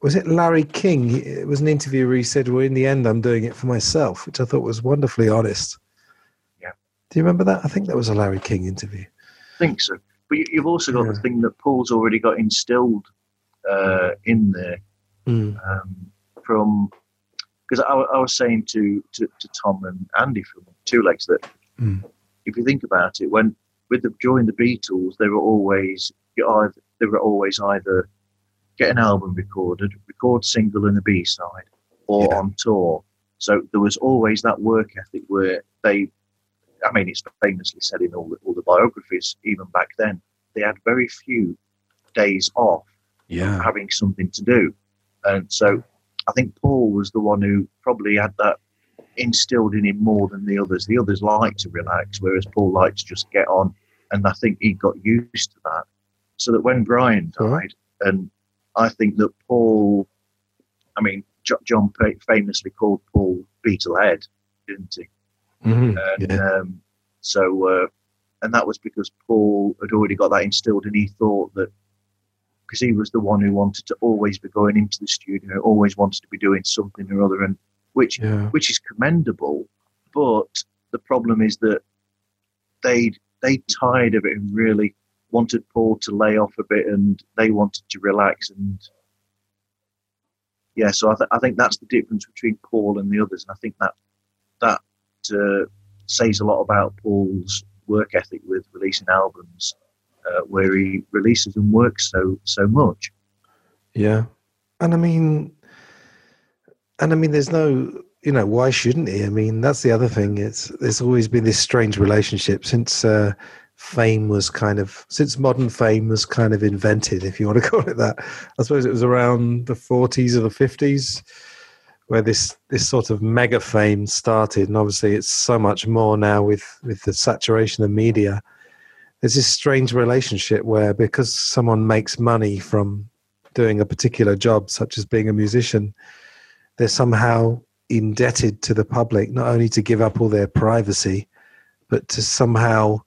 was it Larry King? It was an interview where he said, "Well, in the end, I'm doing it for myself," which I thought was wonderfully honest. Yeah. Do you remember that? I think that was a Larry King interview. I think so. But you, you've also got Yeah. the thing that Paul's already got instilled uh, in there Mm. um, from because I, I was saying to, to, to Tom and Andy from Two Legs that Mm. if you think about it, when with the during the Beatles, they were always either they were always either get an album recorded, record single and a B side, or Yeah. on tour. So there was always that work ethic where they, I mean, it's famously said in all the, all the biographies, even back then, they had very few days off Yeah. having something to do. And so I think Paul was the one who probably had that instilled in him more than the others. The others liked to relax, whereas Paul liked to just get on. And I think he got used to that. So that when Brian died, and I think that Paul, I mean, Jo- John famously called Paul Beetlehead, didn't he? Mhm. And Yeah. um, so, uh, and that was because Paul had already got that instilled, and he thought that because he was the one who wanted to always be going into the studio, always wanted to be doing something or other, and which Yeah. which is commendable. But the problem is that they they tired of it and really wanted Paul to lay off a bit, and they wanted to relax and. Yeah, so I, th- I think that's the difference between Paul and the others, and I think that that uh, says a lot about Paul's work ethic with releasing albums, uh, where he releases and works so so much. Yeah. And I mean, and I mean, there's no, you know, why shouldn't he? I mean, that's the other thing. It's there's always been this strange relationship since uh, fame was kind of since modern fame was kind of invented, if you want to call it that. I suppose it was around the 40s or the 50s where this this sort of mega fame started, and obviously it's so much more now with with the saturation of media. There's this strange relationship where because someone makes money from doing a particular job, such as being a musician, they're somehow indebted to the public, not only to give up all their privacy, but to somehow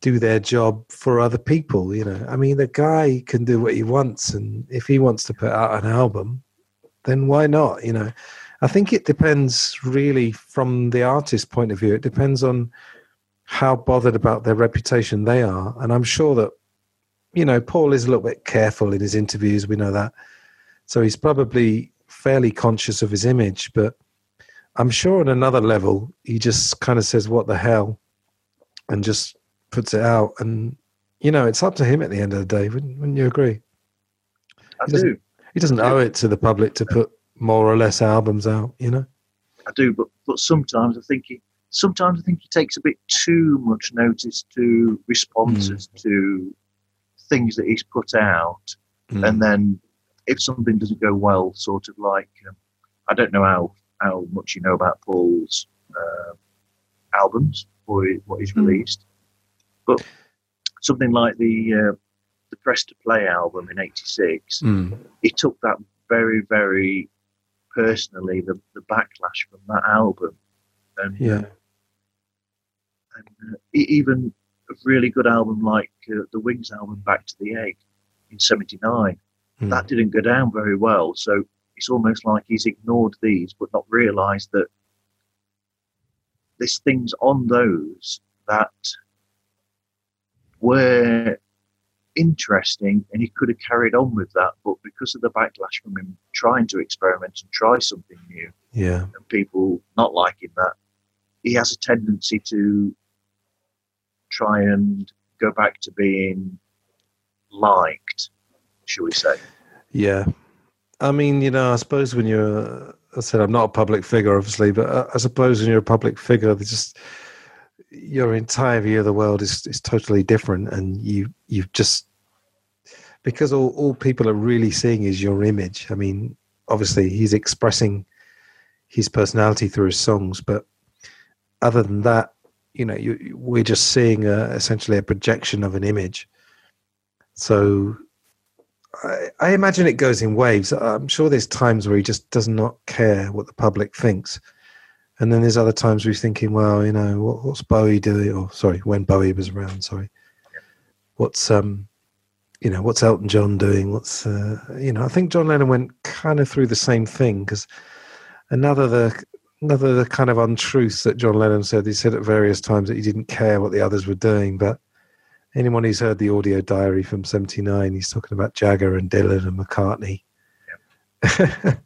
do their job for other people. You know, I mean, the guy can do what he wants, and if he wants to put out an album, then why not? You know, I think it depends really from the artist's point of view. It depends on how bothered about their reputation they are, and I'm sure that you know, Paul is a little bit careful in his interviews. We know that. So he's probably fairly conscious of his image, but I'm sure on another level, he just kind of says, what the hell? And just puts it out. And, you know, it's up to him at the end of the day. Wouldn't, wouldn't you agree? I He doesn't- do, He doesn't owe it to the public to put more or less albums out, you know? I do, but but sometimes I think he sometimes I think he takes a bit too much notice to responses to things that he's put out, Mm. and then if something doesn't go well, sort of like um, I don't know how how much you know about Paul's uh, albums or what he's Mm. released, but something like the uh, the Press to Play album in '86, Mm. he took that very very personally the, the backlash from that album, and Yeah. and uh, even a really good album like uh, the Wings album, Back to the Egg, in '79, Hmm. that didn't go down very well. So it's almost like he's ignored these, but not realised that this things on those that were interesting, and he could have carried on with that. But because of the backlash from him trying to experiment and try something new, Yeah. and people not liking that, he has a tendency to try and go back to being liked, shall we say? Yeah. I mean, you know, I suppose when you're, I said I'm not a public figure, obviously, but I, I suppose when you're a public figure, there's just your entire view of the world is, is totally different. And you, you've just, because all, all people are really seeing is your image. I mean, obviously, he's expressing his personality through his songs, but other than that, you know, you, we're just seeing a, essentially a projection of an image. So I, imagine it goes in waves. I'm sure there's times where he just does not care what the public thinks. And then there's other times where he's thinking, well, you know, what, what's Bowie doing? Or sorry, when Bowie was around, sorry. What's, um, you know, what's Elton John doing? What's, uh, you know, I think John Lennon went kind of through the same thing because another, the, another the kind of untruth that John Lennon said, he said at various times that he didn't care what the others were doing, but anyone who's heard the audio diary from 79 he's talking about jagger and dylan and mccartney.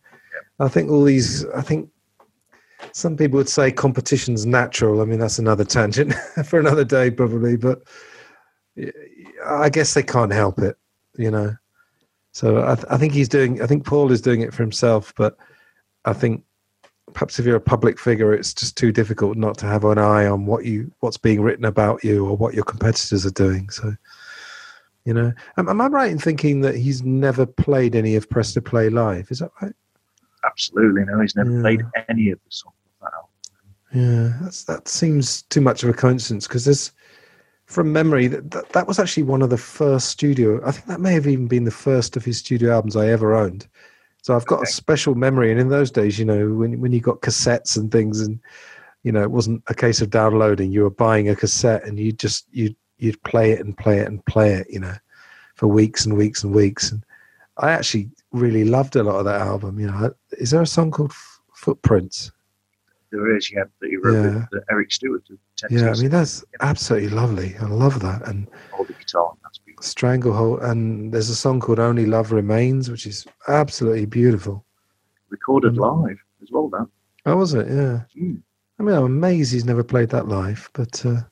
I think all these i think some people would say competition's natural. I mean that's another tangent for another day probably but i guess they can't help it you know? So I, th- I think he's doing i think paul is doing it for himself but i think perhaps if you're a public figure it's just too difficult not to have an eye on what you what's being written about you or what your competitors are doing so you know am, am i right in thinking that he's never played any of press to play live is that right Absolutely, no, he's never Yeah. played any of the songs of that album. yeah that's, that seems too much of a coincidence because there's from memory that, that that was actually one of the first studio i think that may have even been the first of his studio albums i ever owned so i've got Okay. a special memory and in those days you know when when you got cassettes and things and you know it wasn't a case of downloading you were buying a cassette and you just you you'd play it and play it and play it you know for weeks and weeks and weeks and i actually really loved a lot of that album you know is there a song called F- footprints There is, yeah, that he wrote Yeah. with uh, Eric Stewart. yeah i mean that's absolutely lovely i love that and all the guitar. Stranglehold and there's a song called only love remains which is absolutely beautiful Recorded Mm. live as well. That oh was it yeah Mm. I mean, I'm amazed he's never played that live, but uh,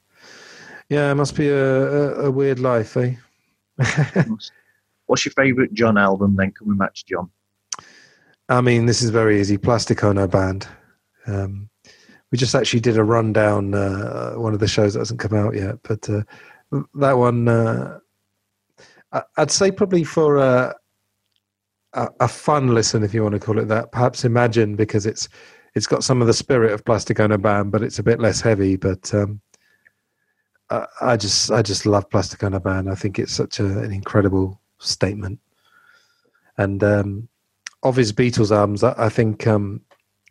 yeah, it must be a, a, a weird life, eh? What's your favourite John album? Then Can we match John. I mean, this is very easy. Plastic Ono Band. Um, we just actually did a rundown, uh, one of the shows that hasn't come out yet, but uh, that one, uh, I'd say probably for a, a, a fun listen, if you want to call it that. Perhaps Imagine, because it's it's got some of the spirit of Plastic Ono Band, but it's a bit less heavy. But um, I, I just I just love Plastic Ono Band. I think it's such a, an incredible statement. And um, of his Beatles albums, I, I think um,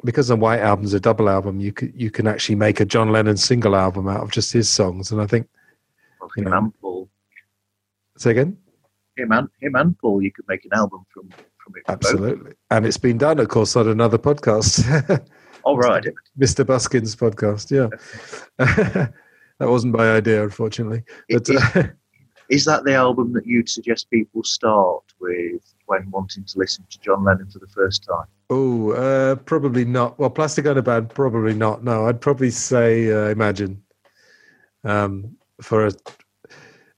because the White Album's a double album, you could you can actually make a John Lennon single album out of just his songs. And I think You know. and say again, Him and him and Paul. You could make an album from from it. both. absolutely. And it's been done, of course, on another podcast, All right. Mr. Buskin's podcast. Yeah, that wasn't my idea, unfortunately. But Is, uh, is that the album that you'd suggest people start with when wanting to listen to John Lennon for the first time? oh, uh, probably not. Well, Plastic Ono Band, probably not. No, I'd probably say uh, Imagine. Um, for a,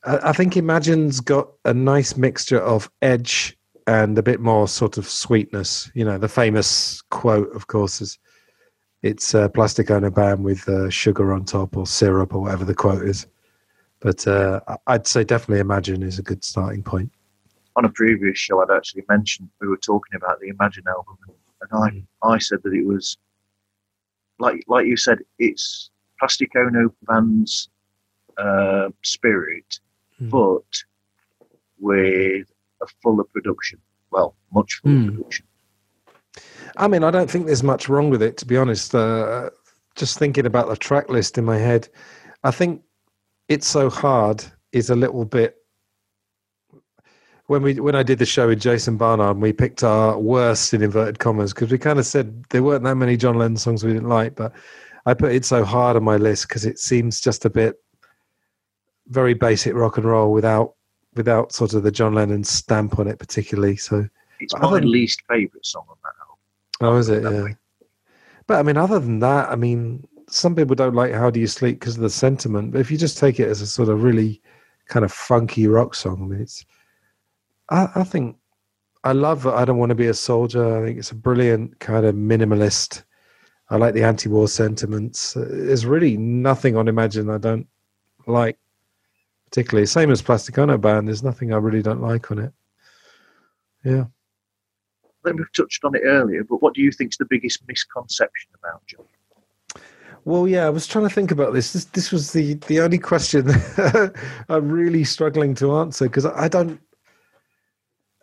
I think Imagine's got a nice mixture of edge and a bit more sort of sweetness. You know, the famous quote, of course, is it's uh, Plastic Ono Band with uh, sugar on top or syrup or whatever the quote is. But uh, I'd say definitely Imagine is a good starting point. On a previous show, I'd actually mentioned we were talking about the Imagine album, and I Mm. I said that it was like like you said, it's Plastic Ono Band's uh, spirit, Mm. but with a fuller production. Well, much fuller Mm. production. I mean, I don't think there's much wrong with it, to be honest. Uh, just thinking about the track list in my head, I think it's so hard is a little bit. When we when I did the show with Jason Barnard, we picked our worst in inverted commas because we kind of said there weren't that many John Lennon songs we didn't like, but I put it so hard on my list because it seems just a bit very basic rock and roll without without sort of the John Lennon stamp on it particularly. So it's my least favourite song on that album. Oh, is it? Yeah. Way. But I mean, other than that, I mean, some people don't like "How Do You Sleep" because of the sentiment. But if you just take it as a sort of really kind of funky rock song, I mean, it's. I, I think I love. I don't want to be a soldier. I think it's a brilliant kind of minimalist I like the anti-war sentiments. There's really nothing on Imagine I don't like particularly. Same as Plastic Ono Band. There's nothing I really don't like on it. Yeah. I think we've touched on it earlier, but what do you think is the biggest misconception about John? Well, yeah, I was trying to think about this. This this was the the only question I'm really struggling to answer because I don't.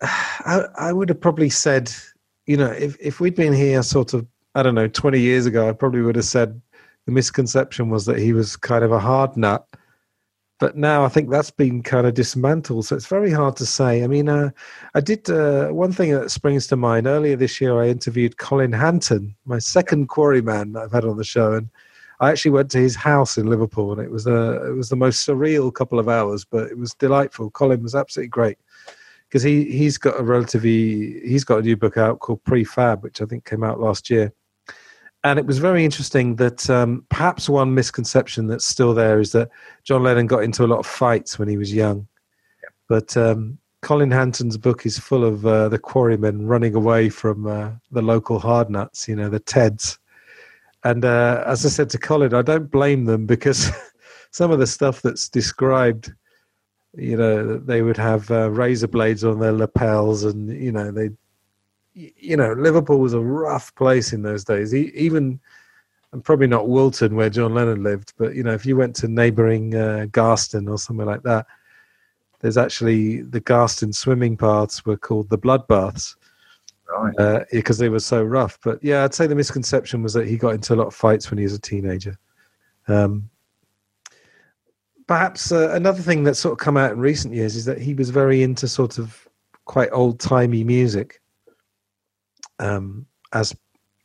I I would have probably said, you know, if if we'd been here sort of I don't know, 20 years ago, I probably would have said the misconception was that he was kind of a hard nut. But now I think that's been kind of dismantled. So it's very hard to say. I mean, uh, I did uh, one thing that springs to mind. Earlier this year, I interviewed Colin Hanton, my second Quarryman I've had on the show. And I actually went to his house in Liverpool, and it was a uh, it was the most surreal couple of hours, but it was delightful. Colin was absolutely great because he he's got a relatively he's got a new book out called Prefab, which I think came out last year, and it was very interesting that um, perhaps one misconception that's still there is that John Lennon got into a lot of fights when he was young. Yeah. But um, Colin Hanton's book is full of uh, the quarrymen running away from uh, the local hard nuts, you know, the Teds. And uh, as I said to Colin, I don't blame them because some of the stuff that's described, you know, they would have uh, razor blades on their lapels and, you know, they'd you know, Liverpool was a rough place in those days. even, and probably not Woolton where John Lennon lived, but you know, if you went to neighbouring uh, Garston or somewhere like that, there's actually the Garston swimming baths were called the bloodbaths. Right. Uh, because they were so rough. But yeah, I'd say the misconception was that he got into a lot of fights when he was a teenager. Um, perhaps uh, another thing that's sort of come out in recent years is that he was very into sort of quite old timey music um, as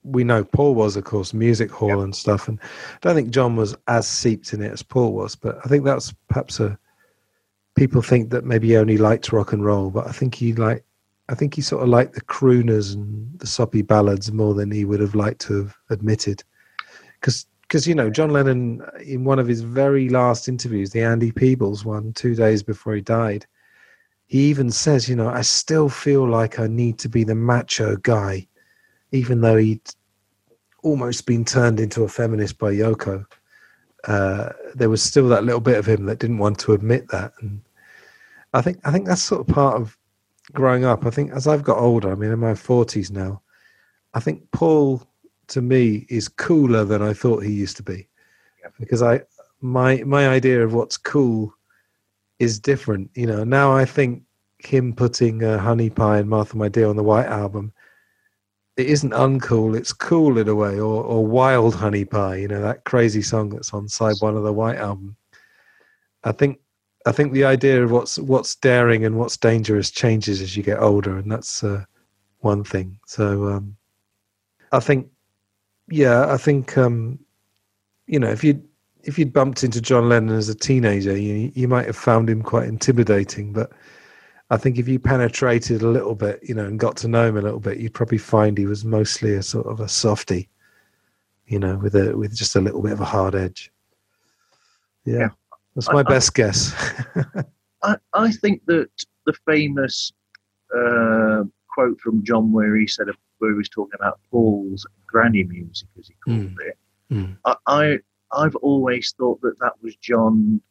we know Paul was, of course, music hall yep. and stuff. And I don't think John was as seeped in it as Paul was, but I think that's perhaps a people think that maybe he only liked rock and roll, but I think he like I think he sort of liked the crooners and the soppy ballads more than he would have liked to have admitted. Because because you know John Lennon in one of his very last interviews, the Andy Peebles one, two days before he died, he even says, you know, I still feel like I need to be the macho guy, even though he'd almost been turned into a feminist by Yoko. Uh, there was still that little bit of him that didn't want to admit that, and I think I think that's sort of part of growing up. I think as I've got older, I mean, in my forties now, I think Paul to me is cooler than I thought he used to be, because I my my idea of what's cool is different. You know, now I think him putting uh, Honey Pie and Martha My Dear on the White Album, it isn't uncool. It's cool in a way, or or Wild Honey Pie. You know, that crazy song that's on side one of the White Album. I think I think the idea of what's what's daring and what's dangerous changes as you get older, and that's uh, one thing. So um, I think, yeah, I think um, you know if you if you'd bumped into John Lennon as a teenager, you you might have found him quite intimidating. But I think if you penetrated a little bit, you know, and got to know him a little bit, you'd probably find he was mostly a sort of a softy, you know, with a with just a little bit of a hard edge. Yeah, yeah. that's my I, best I, guess. I I think that the famous uh, quote from John, where he said where he was talking about Paul's granny music, as he called mm. it. Mm. I I've always thought that that was John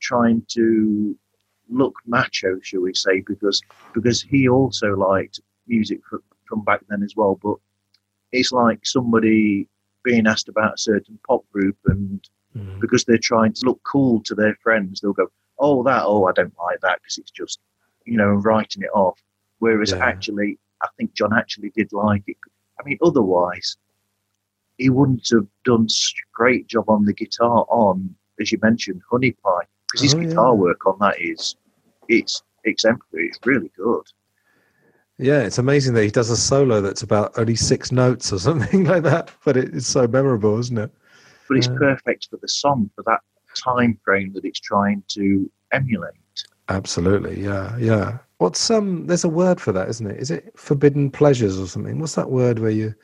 trying to look macho, shall we say, because because he also liked music from, from back then as well. But it's like somebody being asked about a certain pop group, and mm. because they're trying to look cool to their friends, they'll go, "Oh, that! Oh, I don't like that because it's just, you know, writing it off." Whereas yeah. actually, I think John actually did like it. I mean, otherwise, he wouldn't have done a great job on the guitar on, as you mentioned, Honey Pie, because his Oh, yeah. guitar work on that is it's exemplary. It's really good. Yeah, it's amazing that he does a solo that's about only six notes or something like that, but it, it's so memorable, isn't it? But it's Yeah. perfect for the song for that time frame that it's trying to emulate. Absolutely, yeah, yeah. What's um? There's a word for that, isn't it? Is it forbidden pleasures or something? What's that word where you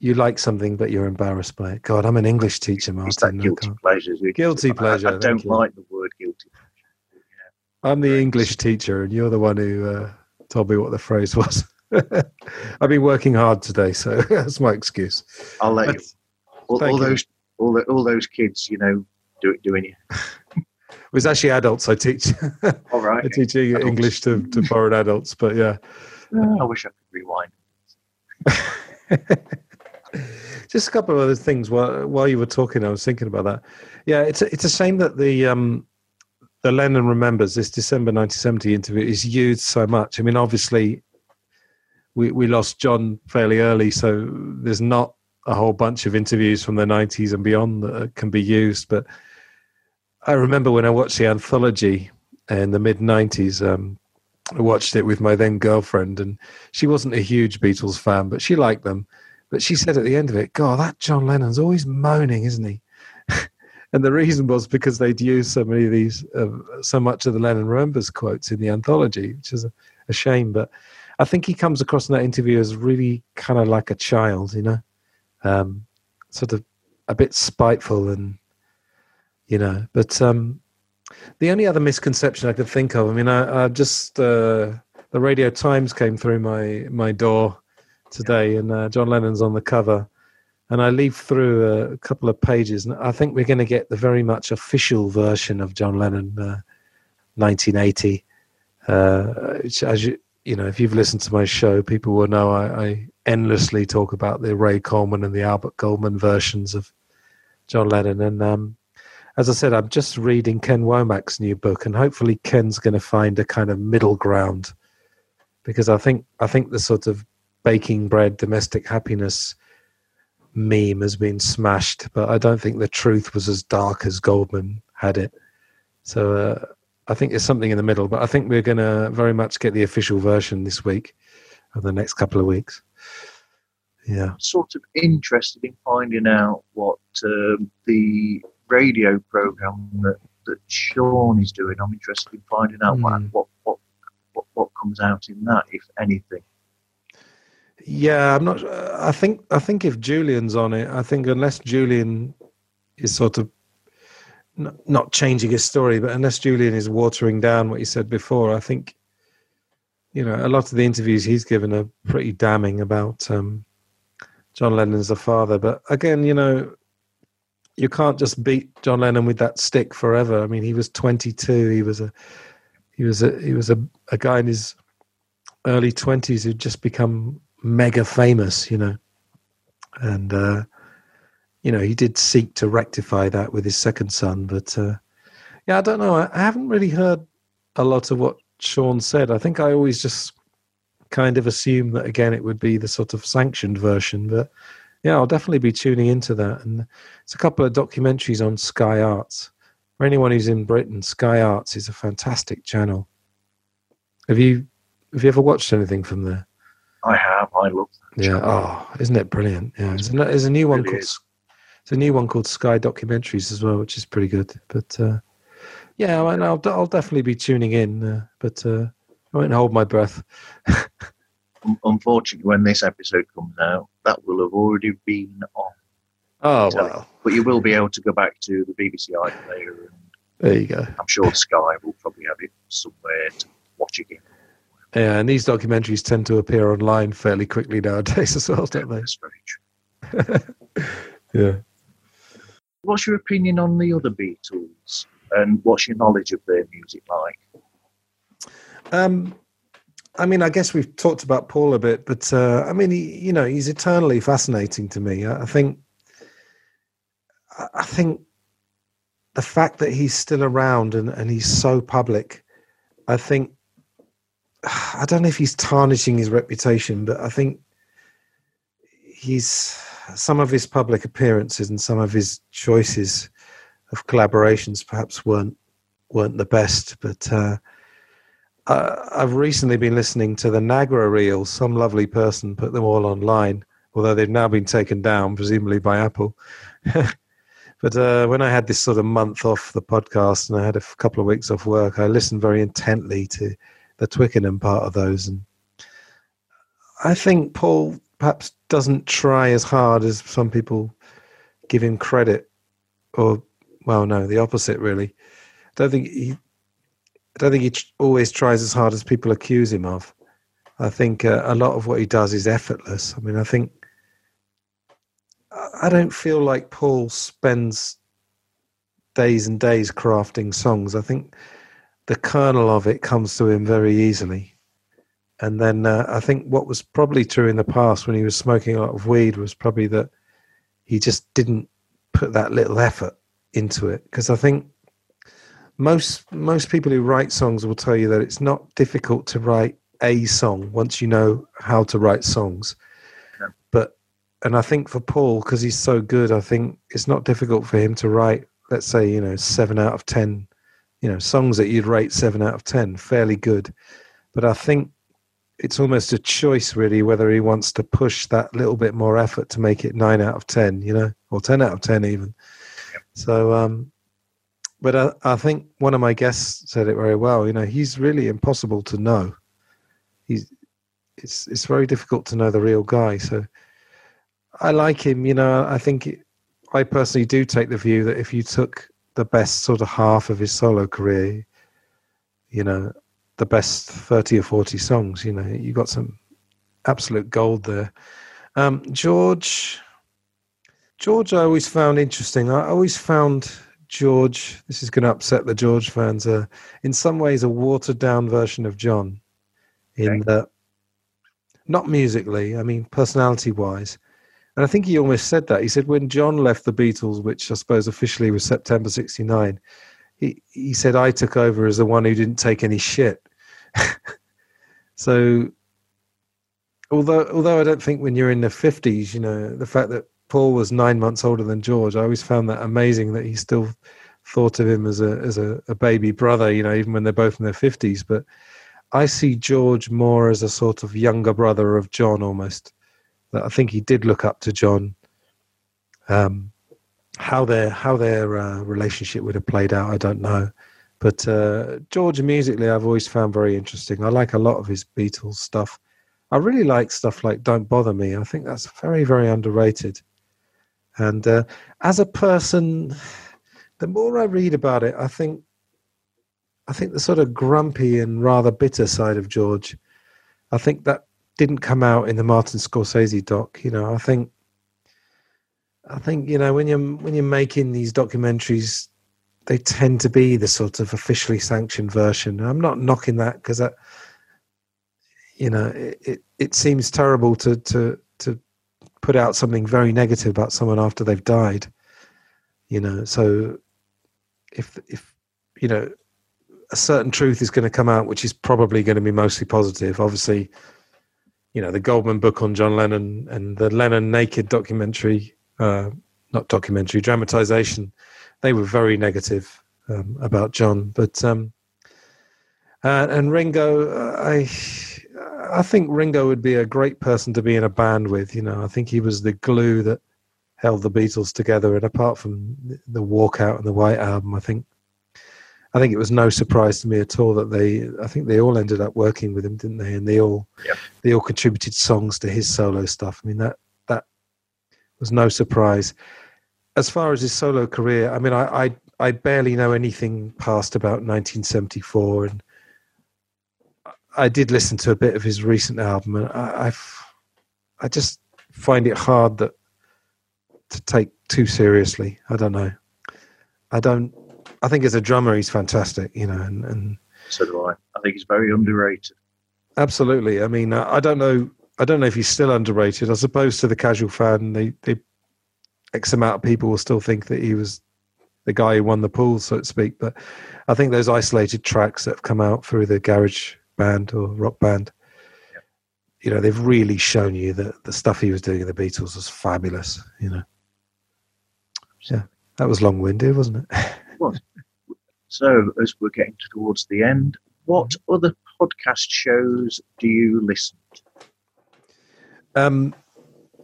you like something but you're embarrassed by it? God, I'm an English teacher, It's that Martin. I guilty pleasures. Guilty pleasure, I, thank don't you. like the word guilty. Pleasure. I'm the. English teacher, and you're the one who uh, told me what the phrase was. I've been working hard today, so that's my excuse. I'll let you. But- All, all you. those, all, the, all those kids, you know, do, doing it. It was actually adults I teach. All right. I teach Adults. English to, to foreign adults, but yeah. I wish I could rewind. Just a couple of other things while while you were talking, I was thinking about that. Yeah, it's a, it's a shame that the um, the Lennon remembers this December 1970 interview is used so much. I mean, obviously, we we lost John fairly early, so there's not a whole bunch of interviews from the 90s and beyond that can be used. But I remember when I watched the anthology in the mid 90s. Um, I watched it with my then girlfriend, and she wasn't a huge Beatles fan, but she liked them. But she said at the end of it, God, that John Lennon's always moaning, isn't he? and the reason was because they'd used so many of these, uh, so much of the Lennon Remembers quotes in the anthology, which is a, a shame. But I think he comes across in that interview as really kind of like a child, you know, um, sort of a bit spiteful and, you know, but um, the only other misconception I could think of, I mean, I, I just, uh, the Radio Times came through my, my door today, and uh, John Lennon's on the cover. And I leaf through a, couple of pages, and I think we're going to get the very much official version of John Lennon, uh, 1980. Uh, which, as you you know, if you've listened to my show, people will know I, I endlessly talk about the Ray Coleman and the Albert Goldman versions of John Lennon. And um, as I said, I'm just reading Ken Womack's new book, and hopefully Ken's going to find a kind of middle ground because I think I think the sort of baking bread domestic happiness meme has been smashed, but I don't think the truth was as dark as Goldman had it. So uh, I think there's something in the middle, but I think we're going to very much get the official version this week or the next couple of weeks. Yeah. Sort of interested in finding out what um, the radio program that, that Sean is doing. I'm interested in finding out Hmm. what, what, what, what comes out in that, if anything. Yeah, I'm not. I think. I think if Julian's on it, I think unless Julian is sort of not, not changing his story, but unless Julian is watering down what he said before, I think you know a lot of the interviews he's given are pretty damning about um, John Lennon's the father. But again, you know, you can't just beat John Lennon with that stick forever. I mean, he was 22. He was a he was a he was a, a guy in his early 20s who'd just become mega famous, you know. And, uh, you know, he did seek to rectify that with his second son. But, uh, yeah, I don't know. I, I haven't really heard a lot of what Sean said. I think I always just kind of assumed that, again, it would be the sort of sanctioned version. But, yeah, I'll definitely be tuning into that. And it's a couple of documentaries on Sky Arts. For anyone who's in Britain, Sky Arts is a fantastic channel. Have you have you ever watched anything from there? I have. I love that. Yeah. Oh, isn't it brilliant? Yeah. There's a, there's a new one called is. there's a new one called Sky Documentaries as well, which is pretty good. But uh, yeah, I, I'll I'll definitely be tuning in. Uh, but uh, I won't hold my breath. Unfortunately, when this episode comes out, that will have already been on. Oh Tell well, But you will be able to go back to the BBC iPlayer, and there you go. I'm sure Sky will probably have it somewhere to watch again. Yeah, and these documentaries tend to appear online fairly quickly nowadays as well, don't they? That's very true. Yeah. What's your opinion on the other Beatles, and what's your knowledge of their music like? Um, I mean, I guess we've talked about Paul a bit, but uh, I mean, he, you know, he's eternally fascinating to me. I, I think, I think the fact that he's still around and, and he's so public, I think I don't know if he's tarnishing his reputation, but I think he's some of his public appearances and some of his choices of collaborations perhaps weren't weren't the best. But uh, I, have recently been listening to the Nagra reels. Some lovely person put them all online, although they've now been taken down, presumably by Apple. but uh, when I had this sort of month off the podcast and I had a couple of weeks off work, I listened very intently to the Twickenham part of those, and I think Paul perhaps doesn't try as hard as some people give him credit, or well, no, the opposite really. I don't think he, I don't think he always tries as hard as people accuse him of. I think uh, a lot of what he does is effortless. I mean, I think I don't feel like Paul spends days and days crafting songs. I think the kernel of it comes to him very easily. And then uh, I think what was probably true in the past when he was smoking a lot of weed was probably that he just didn't put that little effort into it. Because I think most most people who write songs will tell you that it's not difficult to write a song once you know how to write songs. Yeah. But and I think for Paul, because he's so good, I think it's not difficult for him to write, let's say, you know, seven out of ten, you know, songs that you'd rate seven out of ten, fairly good. But I think it's almost a choice really whether he wants to push that little bit more effort to make it nine out of ten, you know, or ten out of ten even. Yep. So, um, but I, I think one of my guests said it very well. You know, he's really impossible to know. He's it's it's very difficult to know the real guy. So I like him. You know, I think it, I personally do take the view that if you took the best sort of half of his solo career, you know, the best 30 or 40 songs. You know, you got some absolute gold there. Um, George, George, I always found interesting. I always found George. This is going to upset the George fans. Uh, in some ways, a watered down version of John. In okay. that, not musically. I mean, personality wise. And I think he almost said that. He said when John left the Beatles, which I suppose officially was September '69, he he said I took over as the one who didn't take any shit. so although although I don't think when you're in the fifties, you know, the fact that Paul was nine months older than George, I always found that amazing that he still thought of him as a as a, a baby brother, you know, even when they're both in their fifties. But I see George more as a sort of younger brother of John almost. That I think he did look up to John. Um, how their how their uh, relationship would have played out, I don't know. But uh, George musically, I've always found very interesting. I like a lot of his Beatles stuff. I really like stuff like "Don't Bother Me." I think that's very, very underrated. And uh, as a person, the more I read about it, I think, I think the sort of grumpy and rather bitter side of George, I think that didn't come out in the Martin Scorsese doc. You know, I think, I think you know when you're when you're making these documentaries they tend to be the sort of officially sanctioned version. I'm not knocking that because that, you know, it, it, it seems terrible to to to put out something very negative about someone after they've died. You know, so if if you know a certain truth is going to come out, which is probably going to be mostly positive. Obviously, you know, the Goldman book on John Lennon and the Lennon Naked documentary, uh, not documentary, dramatization they were very negative um, about John. But um, uh, and Ringo, uh, I I think Ringo would be a great person to be in a band with. You know, I think he was the glue that held the Beatles together. And apart from the Walkout and the White Album, I think I think it was no surprise to me at all that they I think they all ended up working with him, didn't they? And they all they all contributed songs to his solo stuff. I mean that that was no surprise as far as his solo career, I mean, I, I, I barely know anything past about 1974, and I did listen to a bit of his recent album, and I, I've, I just find it hard that to take too seriously. I don't know. I don't. I think as a drummer, he's fantastic, you know, and, and so do I. I think he's very underrated. Absolutely. I mean, uh, I don't know. I don't know if he's still underrated. I suppose to the casual fan, they they X amount of people will still think that he was the guy who won the pool, so to speak. But I think those isolated tracks that have come out through the garage band or rock band. You know, they've really shown you that the stuff he was doing in the Beatles was fabulous. You know, yeah, that was long-winded, wasn't it? was. So, as we're getting towards the end, what other podcast shows do you listen to? Um,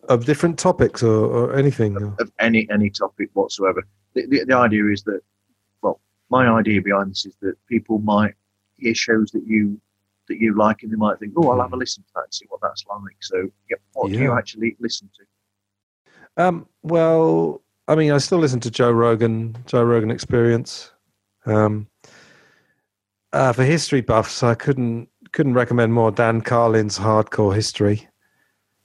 of different topics or, or anything. or- Of any any topic whatsoever. The, the, the idea is that, well, my idea behind this is that people might hear shows that you that you like and they might think, oh, I'll have a listen to that and see what that's like. So, yeah, what do you actually listen to? Um, well, I mean, I still listen to Joe Rogan, Joe Rogan Experience. Um, uh, for history buffs, I couldn't couldn't recommend more Dan Carlin's Hardcore History.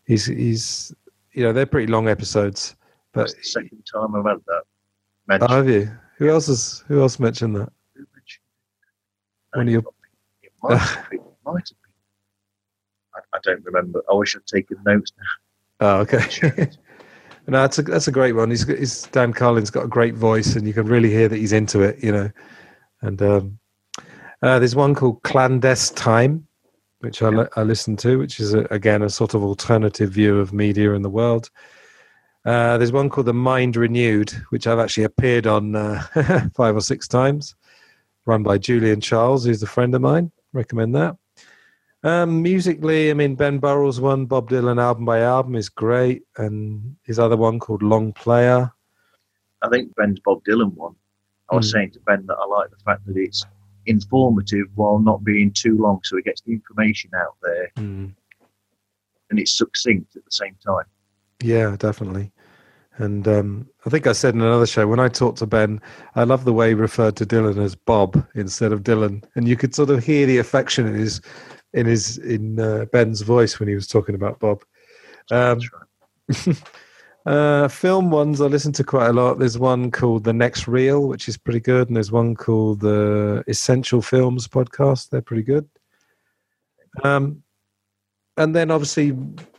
He's he's you know they're pretty long episodes, but That's the second time I've had that. oh, mentioned. have you? Who else has who else mentioned that? Who mentioned? One of your- It might have been. It might have been. I, I don't remember. I wish I'd taken notes Oh, okay. No, that's a that's a great one. He's, he's Dan Carlin's got a great voice, and you can really hear that he's into it. You know, and um, uh, there's one called Clandestine, which I, li- I listen to, which is a, again a sort of alternative view of media in the world. Uh, there's one called The Mind Renewed, which I've actually appeared on uh, five or six times, run by Julian Charles, who's a friend of mine. Recommend that. Um, musically, I mean, Ben Burrell's one, Bob Dylan album by album is great, and his other one called Long Player. I think Ben's Bob Dylan one. I was Mm. saying to Ben that I like the fact that it's informative while not being too long, so it gets the information out there Mm, and it's succinct at the same time. yeah, definitely. And um, I think I said in another show when I talked to Ben, I love the way he referred to Dylan as Bob instead of Dylan, and you could sort of hear the affection in his in his in uh, Ben's voice when he was talking about Bob. Um. Uh, film ones I listen to quite a lot. There's one called The Next Reel, which is pretty good, and there's one called the Essential Films podcast. They're pretty good. Um, and then obviously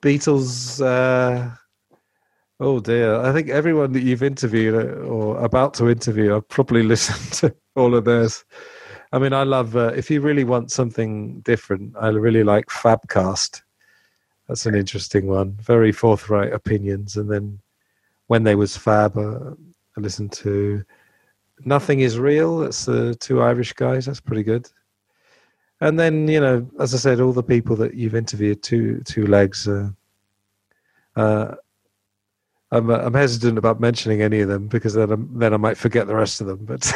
Beatles. Uh, oh dear, I think everyone that you've interviewed or about to interview, I've probably listened to all of theirs. I mean, I love. Uh, if you really want something different, I really like Fabcast. That's an interesting one. Very forthright opinions. And then when they was fab, uh, I listened to Nothing Is Real. That's the two Irish guys. That's pretty good. And then you know, as I said, all the people that you've interviewed, two two legs. Uh, uh, I'm uh, I'm hesitant about mentioning any of them because then I'm, then I might forget the rest of them. But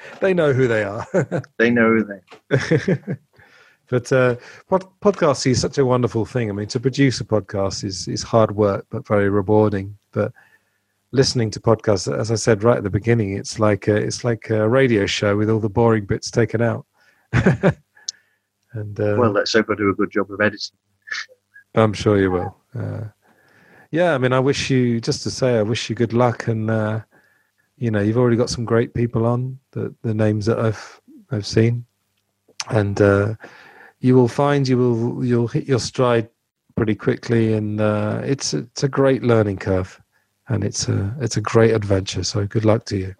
they know who they are. They know that. but uh, pod- podcasting is such a wonderful thing. I mean, to produce a podcast is is hard work, but very rewarding. But listening to podcasts, as I said right at the beginning, it's like a, it's like a radio show with all the boring bits taken out. and uh, Well, let's hope I do a good job of editing. I'm sure you will. Uh, yeah, I mean, I wish you just to say, I wish you good luck, and uh, you know, you've already got some great people on the the names that I've I've seen, and uh, you will find you will you'll hit your stride pretty quickly, and uh, it's it's a great learning curve, and it's a it's a great adventure. So good luck to you.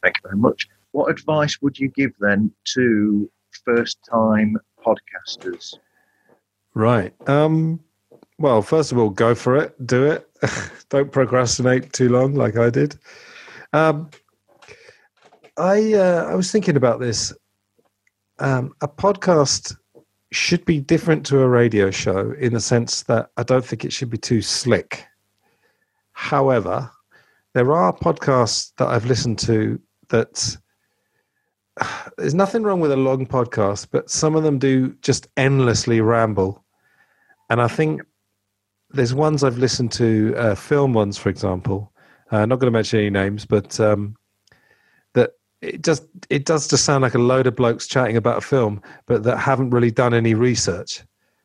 Thank you very much. What advice would you give then to first time podcasters? Right. Um, well, first of all, go for it. Do it. Don't procrastinate too long, like I did. Um, I uh, I was thinking about this. Um, a podcast should be different to a radio show in the sense that I don't think it should be too slick. However, there are podcasts that I've listened to that there's nothing wrong with a long podcast, but some of them do just endlessly ramble. And I think there's ones I've listened to, uh, film ones, for example. Uh, not going to mention any names, but um, that it just it does just sound like a load of blokes chatting about a film, but that haven't really done any research.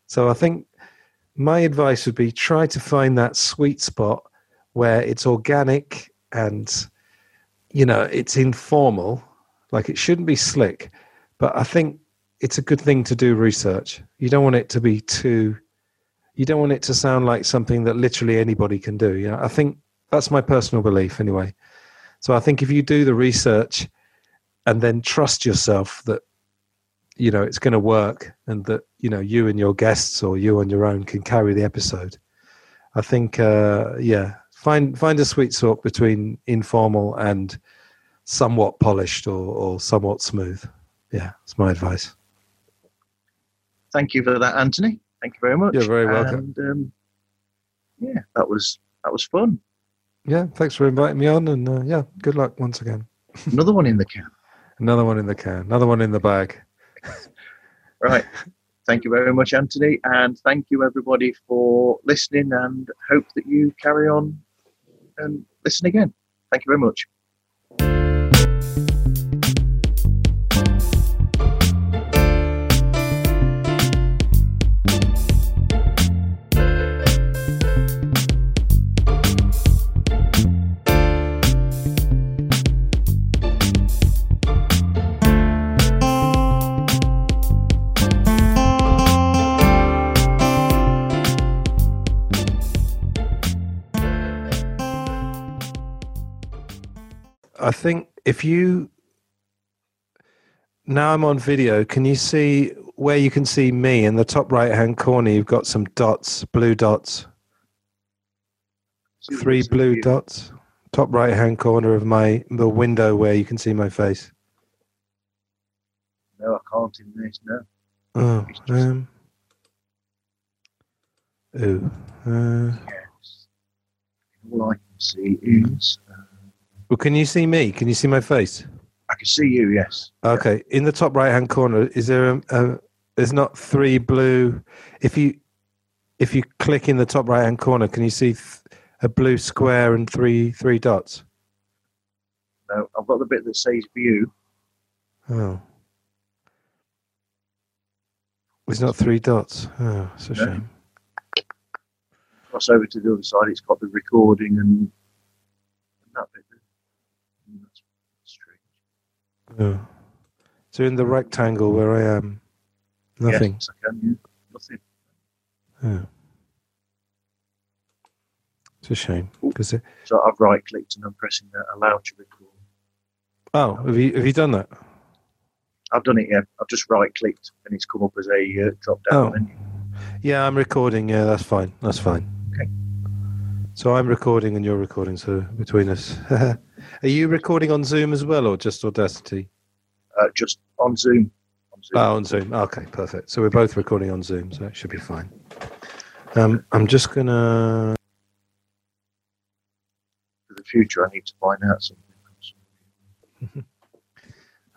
So I think my advice would be try to find that sweet spot where it's organic and you know it's informal like it shouldn't be slick but i think it's a good thing to do research you don't want it to be too you don't want it to sound like something that literally anybody can do you know i think that's my personal belief anyway. So i think if you do the research and then trust yourself that you know it's going to work and that you know you and your guests or you on your own can carry the episode i think uh yeah find find a sweet spot between informal and somewhat polished or, or somewhat smooth. Yeah it's my advice. Thank you for that, Anthony. Thank you very much. You're very welcome. And, um, yeah, that was that was fun. yeah thanks for inviting me on and uh, yeah good luck once again Another one in the can. another one in the can another one in the bag Right. Thank you very much, Anthony, and thank you everybody for listening. And hope that you carry on and listen again. Thank you very much. I think if you now I'm on video, can you see where you can see me in the top right hand corner? You've got some dots, blue dots, three blue dots. Top right hand corner of my the window where you can see my face. No, I can't in this. No. Oh, It's just- um, ooh, uh, Yes. All I can see is well, can you see me? Can you see my face? I can see you. Yes. Okay, in the top right hand corner, is there a, a there's not three blue? If you if you click in the top right hand corner, can you see th- a blue square and three three dots? No, I've got the bit that says view. Oh, there's not three dots. Oh, it's a No. shame. Cross over to the other side. It's got the recording and, and that bit. Mm, That's So in the rectangle where I am, nothing. Yes, I can. Yeah. Nothing. Oh. It's a shame because So I've right clicked and I'm pressing that allow to record. oh, have you have you done that? I've done it. Yeah. I've just right clicked and it's come up as a uh, drop down Oh. menu. Yeah, I'm recording. Yeah, that's fine. That's fine. Okay. So I'm recording and you're recording. So between us, are you recording on Zoom as well, or just Audacity? Uh, just on Zoom. On Zoom. Oh, on Zoom. Okay, perfect. So we're both recording on Zoom, so it should be fine. Um, I'm just gonna. For the future, I need to find out something.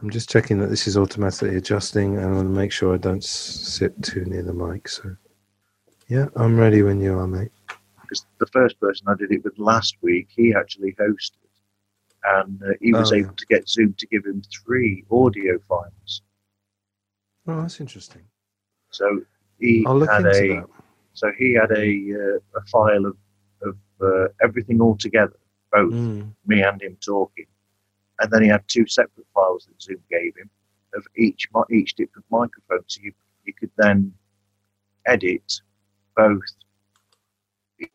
I'm just checking that this is automatically adjusting, and I want to make sure I don't sit too near the mic. So, yeah, I'm ready when you are, mate. Because the first person I did it with last week, he actually hosted. And uh, he was Oh, able to get Zoom to give him three audio files. Oh, that's interesting. So he I'll look had into a that. so he had a uh, a file of of uh, everything all together, both Mm. me and him talking, and then he had two separate files that Zoom gave him of each each different microphone. So you you could then edit both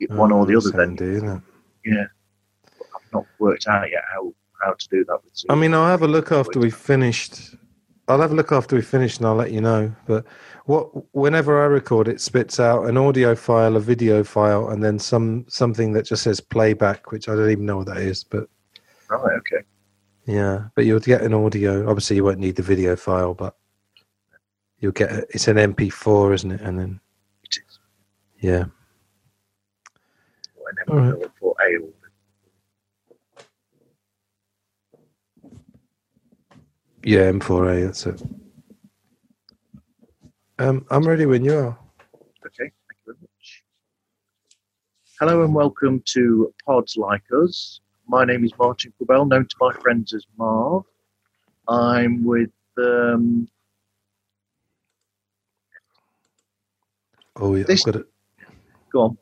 one or the Oh, other. Then handy, yeah, not worked out yet how how to do that with I mean, I'll have a look after we've finished. I'll have a look after we've finished, and I'll let you know. But what, whenever I record, it spits out an audio file, a video file, and then some something that just says playback, which I don't even know what that is. But right, okay, yeah, but you'll get an audio. Obviously, you won't need the video file, but you'll get a, it's an MP4, isn't it? And then it is. yeah, I never All know what for yeah, M4A. That's it. Um, I'm ready when you are. Okay, thank you very much. Hello and welcome to Pods Like Us. My name is Martin Quabell, known to my friends as Marv. I'm with um, Oh, yeah, This- I've got it. go on.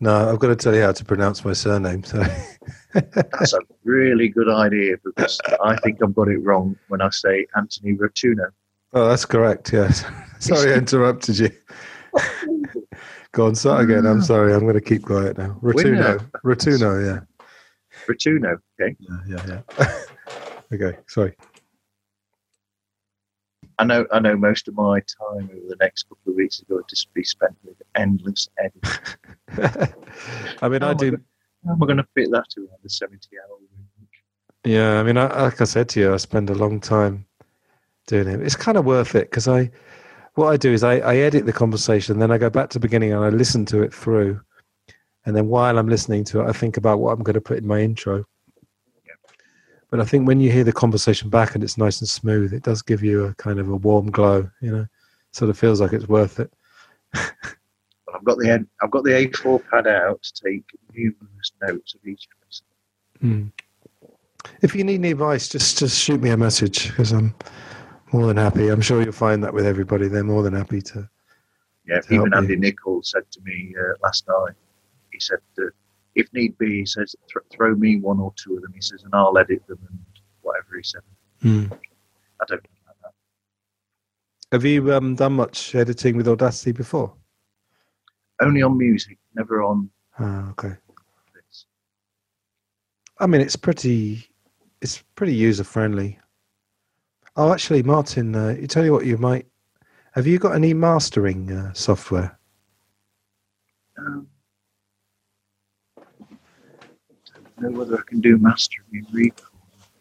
No, I've got to tell you how to pronounce my surname. So. That's a really good idea because I think I've got it wrong when I say Anthony Rotuno. Oh, that's correct. Yes. sorry, I interrupted you. Go on, start again. I'm sorry. I'm going to keep quiet now. Rotuno. Rotuno. Yeah. Rotuno, okay. Yeah. Yeah. Yeah. okay. Sorry. I know. I know. Most of my time over the next couple of weeks is going to be spent with endless editing. I mean, I How I do. go- How am I going to fit that around the seventy-hour week? Yeah, I mean, I, like I said to you, I spend a long time doing it. It's kind of worth it because I, what I do is I, I edit the conversation, then I go back to the beginning and I listen to it through, and then while I'm listening to it, I think about what I'm going to put in my intro. But I think when you hear the conversation back and it's nice and smooth, it does give you a kind of a warm glow. You know, sort of feels like it's worth it. Well, I've got the I've got the A4 pad out to take numerous notes of each episode. Hmm. If you need any advice, just just shoot me a message because I'm more than happy. I'm sure you'll find that with everybody. They're more than happy to. Yeah, To even Andy you. Nichols said to me uh, last night. He said, uh, if need be, he says, th- throw me one or two of them. He says, and I'll edit them and whatever he said. Hmm. I don't know about that. Have you um, done much editing with Audacity before? Only on music, never on Ah, okay. this. I mean, it's pretty, it's pretty user friendly. Oh, actually, Martin, uh, you tell you what, you might. Have you got any mastering uh, software? Um, don't know whether I can do mastering in.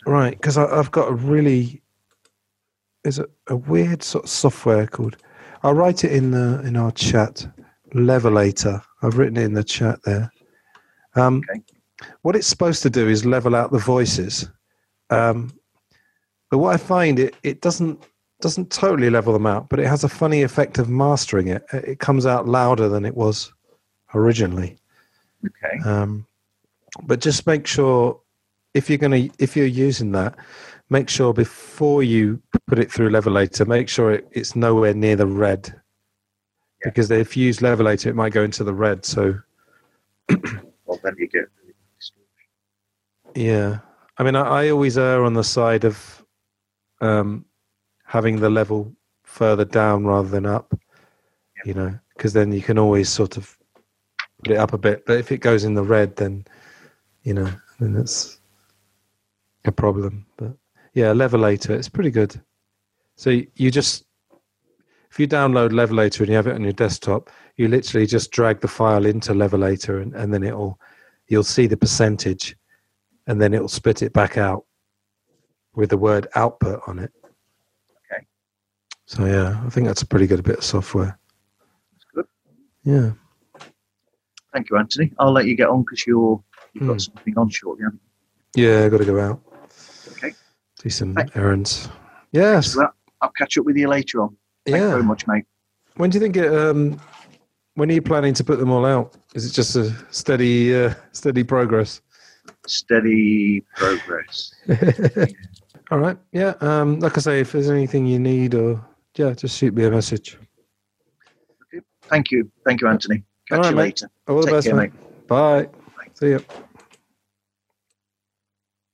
Right, because I've got a really there's a, a weird sort of software called. I'll write it in the in our chat. Levelator. I've written it in the chat there. Um, Okay. What it's supposed to do is level out the voices, um, but what I find it it doesn't doesn't totally level them out, but it has a funny effect of mastering it. It it comes out louder than it was originally. Okay. Um, but just make sure if you're going to if you're using that, make sure before you put it through Levelator, make sure it, it's nowhere near the red. Yeah. Because if you use Levelator, it might go into the red. So Well, then you get really bad distortion. yeah, I mean, I, I always err on the side of um, having the level further down rather than up. You know, because then you can always sort of put it up a bit. But if it goes in the red, then you know, then it's a problem. But yeah, Levelator, it's pretty good. So you just if you download Levelator and you have it on your desktop, you literally just drag the file into Levelator and, and then it'll you'll see the percentage and then it'll spit it back out with the word output on it. Okay. So yeah, I think that's a pretty good bit of software. That's good. Yeah. Thank you, Anthony. I'll let you get on because you're you've Hmm. got something on shortly. haven't Yeah, I got to go out. Okay. Do some Thank- errands. Yes. Well, I'll catch up with you later on. Thank you yeah. very much, mate. When do you think it? Um, when are you planning to put them all out? Is it just a steady, uh, steady progress? Steady progress. all right. Yeah. Um, like I say, if there's anything you need, or yeah, just shoot me a message. Okay. Thank you. Thank you, Anthony. Catch right, you mate. later. All the Take best, care, mate. Bye. Bye. See you.